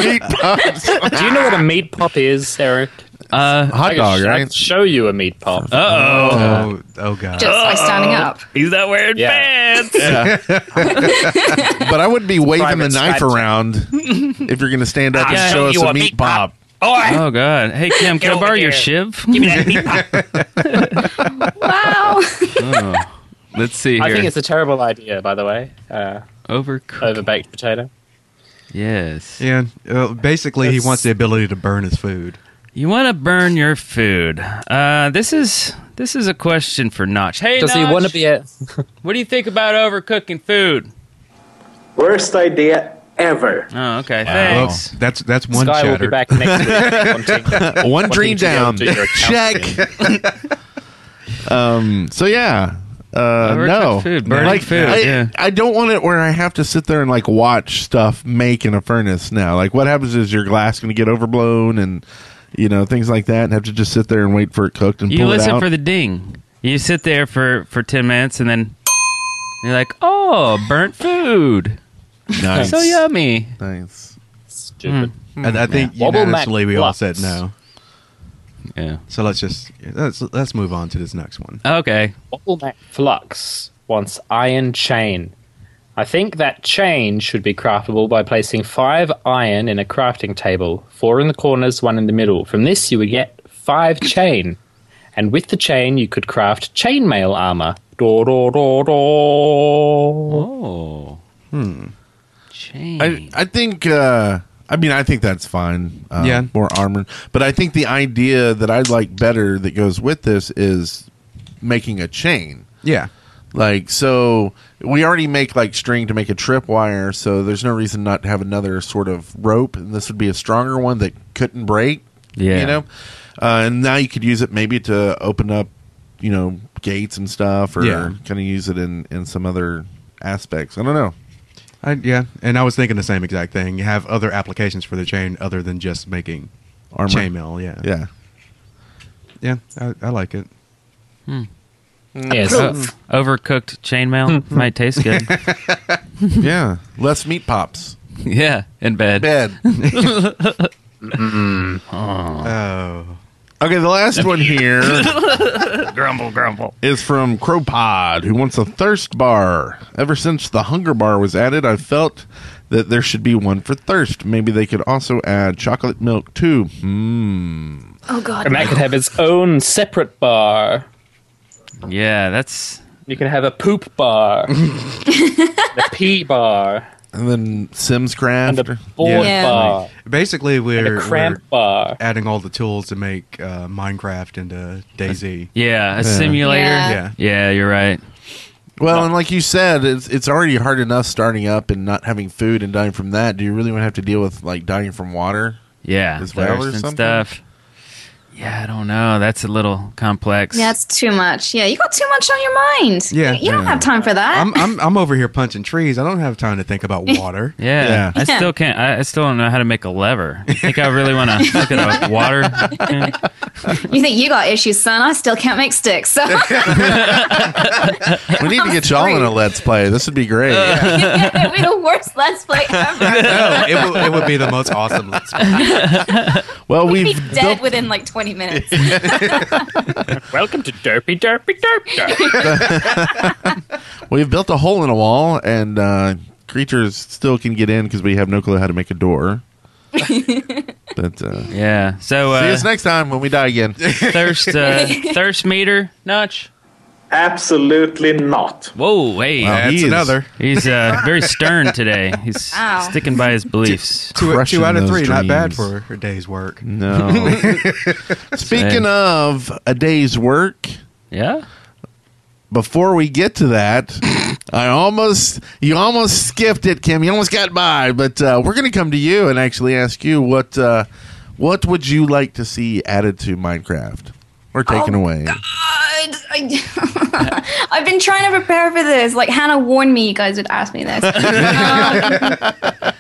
[SPEAKER 1] meat pops.
[SPEAKER 6] Do you know what a meat pop is, Eric?
[SPEAKER 5] Uh
[SPEAKER 1] Hot
[SPEAKER 6] I
[SPEAKER 1] dog,
[SPEAKER 6] can, I can show you a meat pop.
[SPEAKER 5] oh.
[SPEAKER 4] Oh, oh god.
[SPEAKER 7] Just by standing up.
[SPEAKER 5] He's not wearing
[SPEAKER 6] Yeah.
[SPEAKER 5] pants. *laughs* *laughs*
[SPEAKER 1] but I wouldn't be waving the
[SPEAKER 6] private
[SPEAKER 1] knife
[SPEAKER 6] Skype
[SPEAKER 1] around if you're going to stand up
[SPEAKER 5] I'll
[SPEAKER 1] and
[SPEAKER 5] show
[SPEAKER 1] show us
[SPEAKER 6] you
[SPEAKER 1] a
[SPEAKER 6] a
[SPEAKER 1] meat
[SPEAKER 6] meat
[SPEAKER 1] pop.
[SPEAKER 5] Oh god. Hey *laughs* Kim, can I
[SPEAKER 6] over
[SPEAKER 5] borrow your
[SPEAKER 6] here.
[SPEAKER 5] shiv?
[SPEAKER 6] Give me that meat pop.
[SPEAKER 7] Wow.
[SPEAKER 5] Let's see here.
[SPEAKER 6] I think it's a terrible idea, by the way. Uh,
[SPEAKER 5] overcooked.
[SPEAKER 6] overbaked potato.
[SPEAKER 5] Yes.
[SPEAKER 4] Yeah. Uh, basically, he
[SPEAKER 6] That's-
[SPEAKER 4] wants the ability to burn his food.
[SPEAKER 5] You want to burn your food. Uh, this is this is a question for Notch. Hey,
[SPEAKER 6] Does
[SPEAKER 5] Notch,
[SPEAKER 6] he want to be a? *laughs*
[SPEAKER 5] what do you think about overcooking food?
[SPEAKER 8] Worst idea ever.
[SPEAKER 5] Oh, okay.
[SPEAKER 4] Well,
[SPEAKER 5] Thanks.
[SPEAKER 4] that's that's one
[SPEAKER 6] Sky will be back next week. *laughs* wanting-
[SPEAKER 1] One
[SPEAKER 6] wanting
[SPEAKER 1] dream
[SPEAKER 6] to
[SPEAKER 1] down.
[SPEAKER 6] to your *laughs*
[SPEAKER 1] Check. um. So yeah. Uh, no,
[SPEAKER 5] food, burning
[SPEAKER 1] like,
[SPEAKER 5] food,
[SPEAKER 1] I,
[SPEAKER 5] yeah.
[SPEAKER 1] I don't want it where I have to sit there and like watch stuff make in a furnace. Now, like, what happens is your glass going to get overblown and you know things like that, and have to just sit there and wait for it cooked and
[SPEAKER 5] You
[SPEAKER 1] pull
[SPEAKER 5] listen
[SPEAKER 1] it out.
[SPEAKER 5] for the ding. You sit there for for ten minutes and then you're like, oh, burnt food,
[SPEAKER 1] nice.
[SPEAKER 5] so yummy.
[SPEAKER 1] Nice.
[SPEAKER 6] Stupid. Hmm.
[SPEAKER 4] And I think
[SPEAKER 6] Wobble Mac
[SPEAKER 4] unanimously we all said no.
[SPEAKER 5] Yeah.
[SPEAKER 4] So let's just let's let's move on to this next one.
[SPEAKER 5] Okay.
[SPEAKER 6] Bottleneck Flux wants iron chain. I think that chain should be craftable by placing five iron in a crafting table, four in the corners, one in the middle. From this, you would get five chain. And with the chain, you could craft chainmail armor. Do, do, do, do.
[SPEAKER 5] Oh. Hmm. Chain.
[SPEAKER 1] I I think. uh I mean, I think that's fine. Uh,
[SPEAKER 4] Yeah.
[SPEAKER 1] more armor, but I think the idea that I'd like better that goes with this is making a chain.
[SPEAKER 4] Yeah.
[SPEAKER 1] Like so, we already make like string to make a trip wire, so there's no reason not to have another sort of rope, and this would be a stronger one that couldn't break.
[SPEAKER 5] Yeah.
[SPEAKER 1] you know, uh, and now you could use it maybe to open up, you know, gates and stuff, or
[SPEAKER 4] Yeah.
[SPEAKER 1] kind of use it in in some other aspects. I don't know.
[SPEAKER 4] I, yeah, and I was thinking the same exact thing. You have other applications for the chain other than just making
[SPEAKER 1] Armor.
[SPEAKER 4] chainmail. Yeah,
[SPEAKER 1] Yeah,
[SPEAKER 4] yeah. I, I like it.
[SPEAKER 6] Yes.
[SPEAKER 5] Uh, overcooked chainmail might taste good. *laughs*
[SPEAKER 1] yeah. Less meat pops.
[SPEAKER 5] yeah, in bed.
[SPEAKER 1] Bed. *laughs*
[SPEAKER 4] Oh,
[SPEAKER 1] Okay, the last one here *laughs*
[SPEAKER 5] Grumble, grumble.
[SPEAKER 1] is from Crowpod, who wants a thirst bar. Ever since the hunger bar was added, I felt that there should be one for thirst. Maybe they could also add chocolate milk too. Hmm.
[SPEAKER 7] Oh, God.
[SPEAKER 6] And that could have its own separate bar.
[SPEAKER 5] Yeah, that's
[SPEAKER 6] You can have a poop bar, *laughs* the pee bar,
[SPEAKER 1] And then Sims
[SPEAKER 6] and
[SPEAKER 1] Craft.
[SPEAKER 6] a board
[SPEAKER 7] Yeah.
[SPEAKER 6] bar,
[SPEAKER 4] basically we're,
[SPEAKER 6] a cramp
[SPEAKER 4] we're
[SPEAKER 6] bar.
[SPEAKER 4] adding all the tools to make uh, Minecraft into DayZ.
[SPEAKER 5] yeah, a simulator.
[SPEAKER 7] Yeah.
[SPEAKER 4] Yeah.
[SPEAKER 5] Yeah, you're right.
[SPEAKER 1] Well, and like you said, it's it's already hard enough starting up and not having food and dying from that. Do you really want to have to deal with like dying from water?
[SPEAKER 5] Yeah,
[SPEAKER 1] As well or
[SPEAKER 5] and
[SPEAKER 1] something?
[SPEAKER 5] stuff. Yeah, I don't know. That's a little complex.
[SPEAKER 7] Yeah, it's too much. Yeah, you got too much on your mind.
[SPEAKER 4] Yeah.
[SPEAKER 7] You, you don't have time for that.
[SPEAKER 4] I'm, I'm I'm over here punching trees. I don't have time to think about *laughs* water.
[SPEAKER 5] Yeah,
[SPEAKER 1] Yeah.
[SPEAKER 5] I still can't. I, I still don't know how to make a lever. I think I really want to look at a water. *laughs* *laughs*
[SPEAKER 7] you think you got issues, son? I still can't make sticks. So *laughs* *laughs*
[SPEAKER 1] We need to get y'all in a let's play. This would be great.
[SPEAKER 7] it'd be the worst let's play ever.
[SPEAKER 4] no, it, would- it would be the most awesome. Let's play.
[SPEAKER 1] well,
[SPEAKER 7] We'd
[SPEAKER 1] we've
[SPEAKER 7] be dead
[SPEAKER 1] built,
[SPEAKER 7] within like 20 minutes.
[SPEAKER 6] Welcome to Derpy Derpy Derp Derp.
[SPEAKER 1] we've built a hole in a wall, and uh, creatures still can get in because we have no clue how to make a door. But uh,
[SPEAKER 5] Yeah. So uh, see
[SPEAKER 1] us next time when we die again. *laughs*
[SPEAKER 5] thirst uh, *laughs* thirst meter notch.
[SPEAKER 8] Absolutely not.
[SPEAKER 5] Whoa, hey.
[SPEAKER 1] Wow,
[SPEAKER 4] That's
[SPEAKER 1] he is
[SPEAKER 4] another.
[SPEAKER 5] He's uh, *laughs* very stern today. He's
[SPEAKER 7] Wow.
[SPEAKER 5] sticking by his beliefs.
[SPEAKER 4] Two,
[SPEAKER 1] Crushing
[SPEAKER 4] two out of
[SPEAKER 1] those
[SPEAKER 4] three, not bad
[SPEAKER 1] dreams.
[SPEAKER 4] for a day's work.
[SPEAKER 1] No. Speaking of a day's work,
[SPEAKER 5] Yeah?
[SPEAKER 1] before we get to that, I almost you almost skipped it, Kim. You almost got by, but uh, we're going to come to you and actually ask you what uh, what would you like to see added to Minecraft or taken
[SPEAKER 7] Oh,
[SPEAKER 1] away?
[SPEAKER 7] God, *laughs* I, *laughs* I've been trying to prepare for this. Like Hannah warned me, you guys would ask me this, *laughs* um,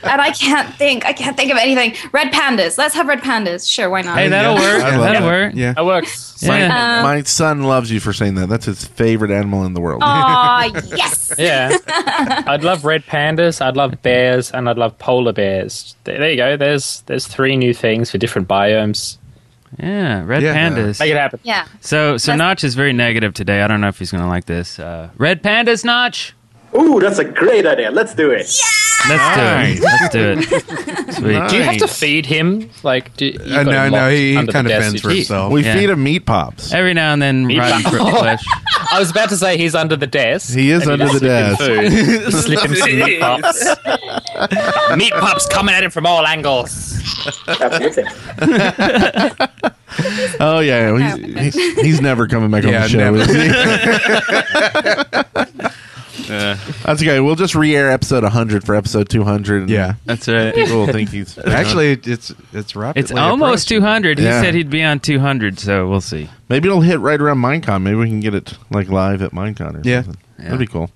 [SPEAKER 7] and I can't think. I can't think of anything. Red pandas. Let's have red pandas. Sure, why not?
[SPEAKER 5] Hey, that'll work. That'll
[SPEAKER 1] that.
[SPEAKER 5] work.
[SPEAKER 4] Yeah.
[SPEAKER 6] That works.
[SPEAKER 1] My,
[SPEAKER 5] Yeah.
[SPEAKER 1] my son loves you for saying that. That's his favorite animal in the world.
[SPEAKER 7] Aw, yes.
[SPEAKER 6] Yeah. I'd love red pandas, I'd love bears, and I'd love polar bears. There, there you go. There's there's three new things for different biomes.
[SPEAKER 5] Yeah, red
[SPEAKER 4] Yeah.
[SPEAKER 5] pandas.
[SPEAKER 6] Make it happen.
[SPEAKER 7] Yeah.
[SPEAKER 5] So, so
[SPEAKER 7] That's-
[SPEAKER 5] Notch is very negative today. I don't know if he's going to like this. Uh, red pandas, Notch.
[SPEAKER 8] Ooh, that's a great idea. Let's do it.
[SPEAKER 5] Let's do it. Let's do it. *laughs* Sweet.
[SPEAKER 6] Do you have to feed him? Like, do, you
[SPEAKER 4] Uh, no, no, he, he
[SPEAKER 6] under the
[SPEAKER 4] kind of
[SPEAKER 6] desk.
[SPEAKER 4] fends for himself.
[SPEAKER 1] We
[SPEAKER 5] Yeah.
[SPEAKER 1] feed him meat pops.
[SPEAKER 5] Every now and then, rotten fr- *laughs* flesh.
[SPEAKER 6] I was about to say he's under the desk.
[SPEAKER 1] He is
[SPEAKER 6] and
[SPEAKER 1] under
[SPEAKER 6] you
[SPEAKER 1] the
[SPEAKER 6] just slip him
[SPEAKER 1] desk.
[SPEAKER 6] Food. slip him some meat pops. meat pops coming at him from all angles.
[SPEAKER 8] Absolutely. *laughs*
[SPEAKER 1] Oh yeah, he's, he- he's never coming back on
[SPEAKER 4] Yeah,
[SPEAKER 1] the show.
[SPEAKER 4] never.
[SPEAKER 1] Is he? That's okay. We'll just re-air episode 100 for episode 200. and
[SPEAKER 4] Yeah.
[SPEAKER 5] That's right.
[SPEAKER 1] people will think he's *laughs*
[SPEAKER 4] Actually, it's it's rapidly
[SPEAKER 5] It's almost
[SPEAKER 4] approaching.
[SPEAKER 5] 200. He
[SPEAKER 1] Yeah.
[SPEAKER 5] said he'd be on 200, so we'll see.
[SPEAKER 1] Maybe it'll hit right around Minecon. Maybe we can get it like live at Minecon or
[SPEAKER 4] Yeah.
[SPEAKER 1] something. That'd be cool.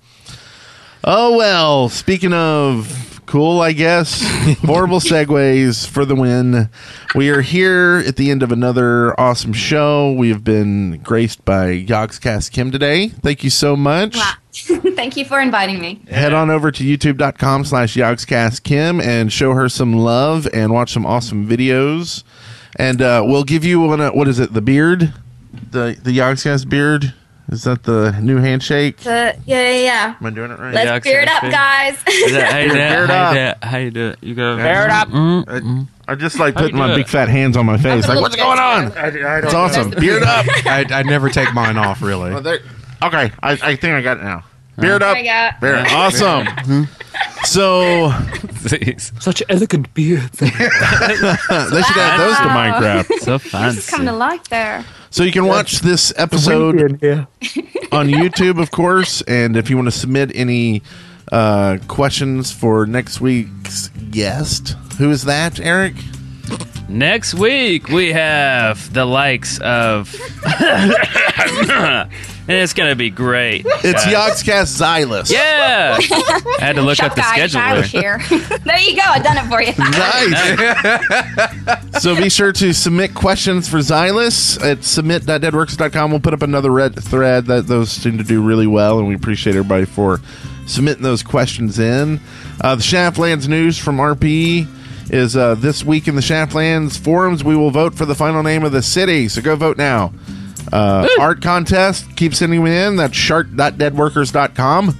[SPEAKER 1] Oh well, speaking of cool, I guess *laughs* horrible segues for the win. We are here at the end of another awesome show. We have been graced by Yogscast Kim today. Thank you so much.
[SPEAKER 7] Wow. *laughs* Thank you for inviting me.
[SPEAKER 1] Head on over to youtube.com slash Yogscast Kim and show her some love and watch some awesome videos. And uh, we'll give you one. uh, What is it? The beard, the the Yogscast beard. Is that the new handshake?
[SPEAKER 7] The, yeah, yeah, yeah.
[SPEAKER 1] Am I doing it right?
[SPEAKER 7] Let's
[SPEAKER 5] Yeah,
[SPEAKER 7] beard up, guys.
[SPEAKER 5] Is that how you do it?
[SPEAKER 1] Beard
[SPEAKER 5] How
[SPEAKER 1] up.
[SPEAKER 5] you do it? How you do it? You go.
[SPEAKER 6] Bear it up.
[SPEAKER 5] Mm.
[SPEAKER 1] I just like
[SPEAKER 5] How
[SPEAKER 1] putting my
[SPEAKER 5] do
[SPEAKER 1] big fat hands on my face. Like, what's going on?
[SPEAKER 7] extra.
[SPEAKER 1] It's awesome. Beard up. *laughs*
[SPEAKER 4] I I never take mine off really.
[SPEAKER 1] Well, okay, I, I think I got it now. Beard up.
[SPEAKER 7] There we go.
[SPEAKER 1] Beard. *laughs* Awesome. *laughs* So
[SPEAKER 6] Such elegant beards. *laughs*
[SPEAKER 1] they should add those to Minecraft.
[SPEAKER 5] so
[SPEAKER 7] Just come to life there.
[SPEAKER 1] So you can watch this episode on YouTube, of course, and if you want to submit any uh, questions for next week's guest, who is that, Eric?
[SPEAKER 5] Next week we have the likes of. *laughs* and it's gonna be great.
[SPEAKER 1] It's Yogscast Xylus.
[SPEAKER 5] Yeah, I had to look
[SPEAKER 7] Shop
[SPEAKER 5] up the
[SPEAKER 7] guy,
[SPEAKER 5] schedule.
[SPEAKER 7] Tyler
[SPEAKER 5] there.
[SPEAKER 7] here. *laughs* there you go. I've done it for you.
[SPEAKER 1] Nice. *laughs* so be sure to submit questions for Xylus at submit.deadworkers.com. We'll put up another red thread that those seem to do really well, and we appreciate everybody for submitting those questions in. Uh, the Shaftlands news from RP is uh, this week in the Shaftlands forums. We will vote for the final name of the city, so go vote now. Uh, art contest, keep sending them in. That's shark.deadworkers.com.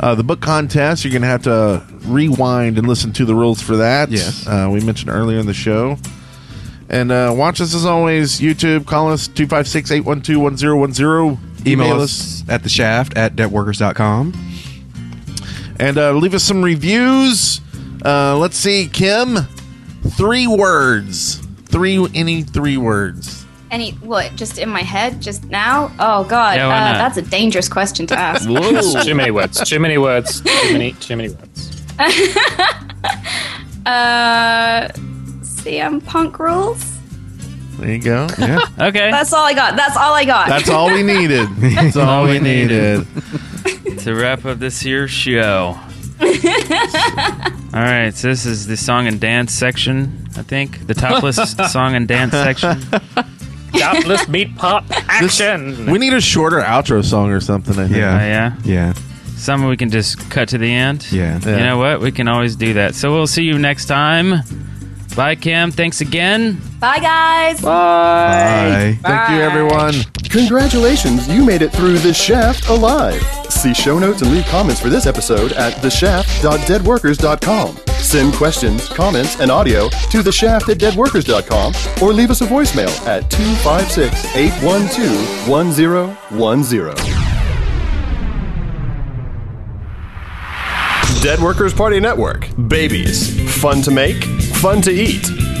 [SPEAKER 1] Uh, the book contest, you're going to have to rewind and listen to the rules for that.
[SPEAKER 4] Yes.
[SPEAKER 1] Uh, we mentioned earlier in the show. And uh, watch us as always, YouTube. Call us 256 812 1010.
[SPEAKER 4] Email us at the shaft at deadworkers.com.
[SPEAKER 1] And uh, leave us some reviews. Uh, let's see, Kim. Three words. Three, any three words.
[SPEAKER 7] Any what? Just in my head, just now? Oh God,
[SPEAKER 5] Yeah, why
[SPEAKER 7] uh,
[SPEAKER 5] not?
[SPEAKER 7] that's a dangerous question to ask.
[SPEAKER 5] Whoa. *laughs*
[SPEAKER 6] too many words. Too many words. Too many. Too many words. *laughs*
[SPEAKER 7] uh, CM Punk rules.
[SPEAKER 1] There you go.
[SPEAKER 4] Yeah. *laughs*
[SPEAKER 5] Okay,
[SPEAKER 7] That's all I got. That's all I got.
[SPEAKER 1] That's all we needed. That's all we needed.
[SPEAKER 5] to wrap up this here show. *laughs* All right, so this is the song and dance section. I think the topless *laughs* song and dance section.
[SPEAKER 6] Topless meat pop action.
[SPEAKER 1] We need a shorter outro song or something, I think.
[SPEAKER 5] Uh,
[SPEAKER 4] Yeah.
[SPEAKER 5] yeah,
[SPEAKER 4] Yeah.
[SPEAKER 5] some we can just cut to the end.
[SPEAKER 4] Yeah.
[SPEAKER 1] Yeah.
[SPEAKER 5] You know what? We can always do that. So we'll see you next time. Bye, Kim. Thanks again.
[SPEAKER 7] Bye, guys. Bye. Bye.
[SPEAKER 4] Bye.
[SPEAKER 1] Thank you, everyone.
[SPEAKER 3] Congratulations, you made it through The Shaft alive. See show notes and leave comments for this episode at theshaft.deadworkers.com. Send questions, comments, and audio to theshaft at deadworkers.com or leave us a voicemail at 256 812 1010. Dead Workers Party Network. Babies. Fun to make fun to eat.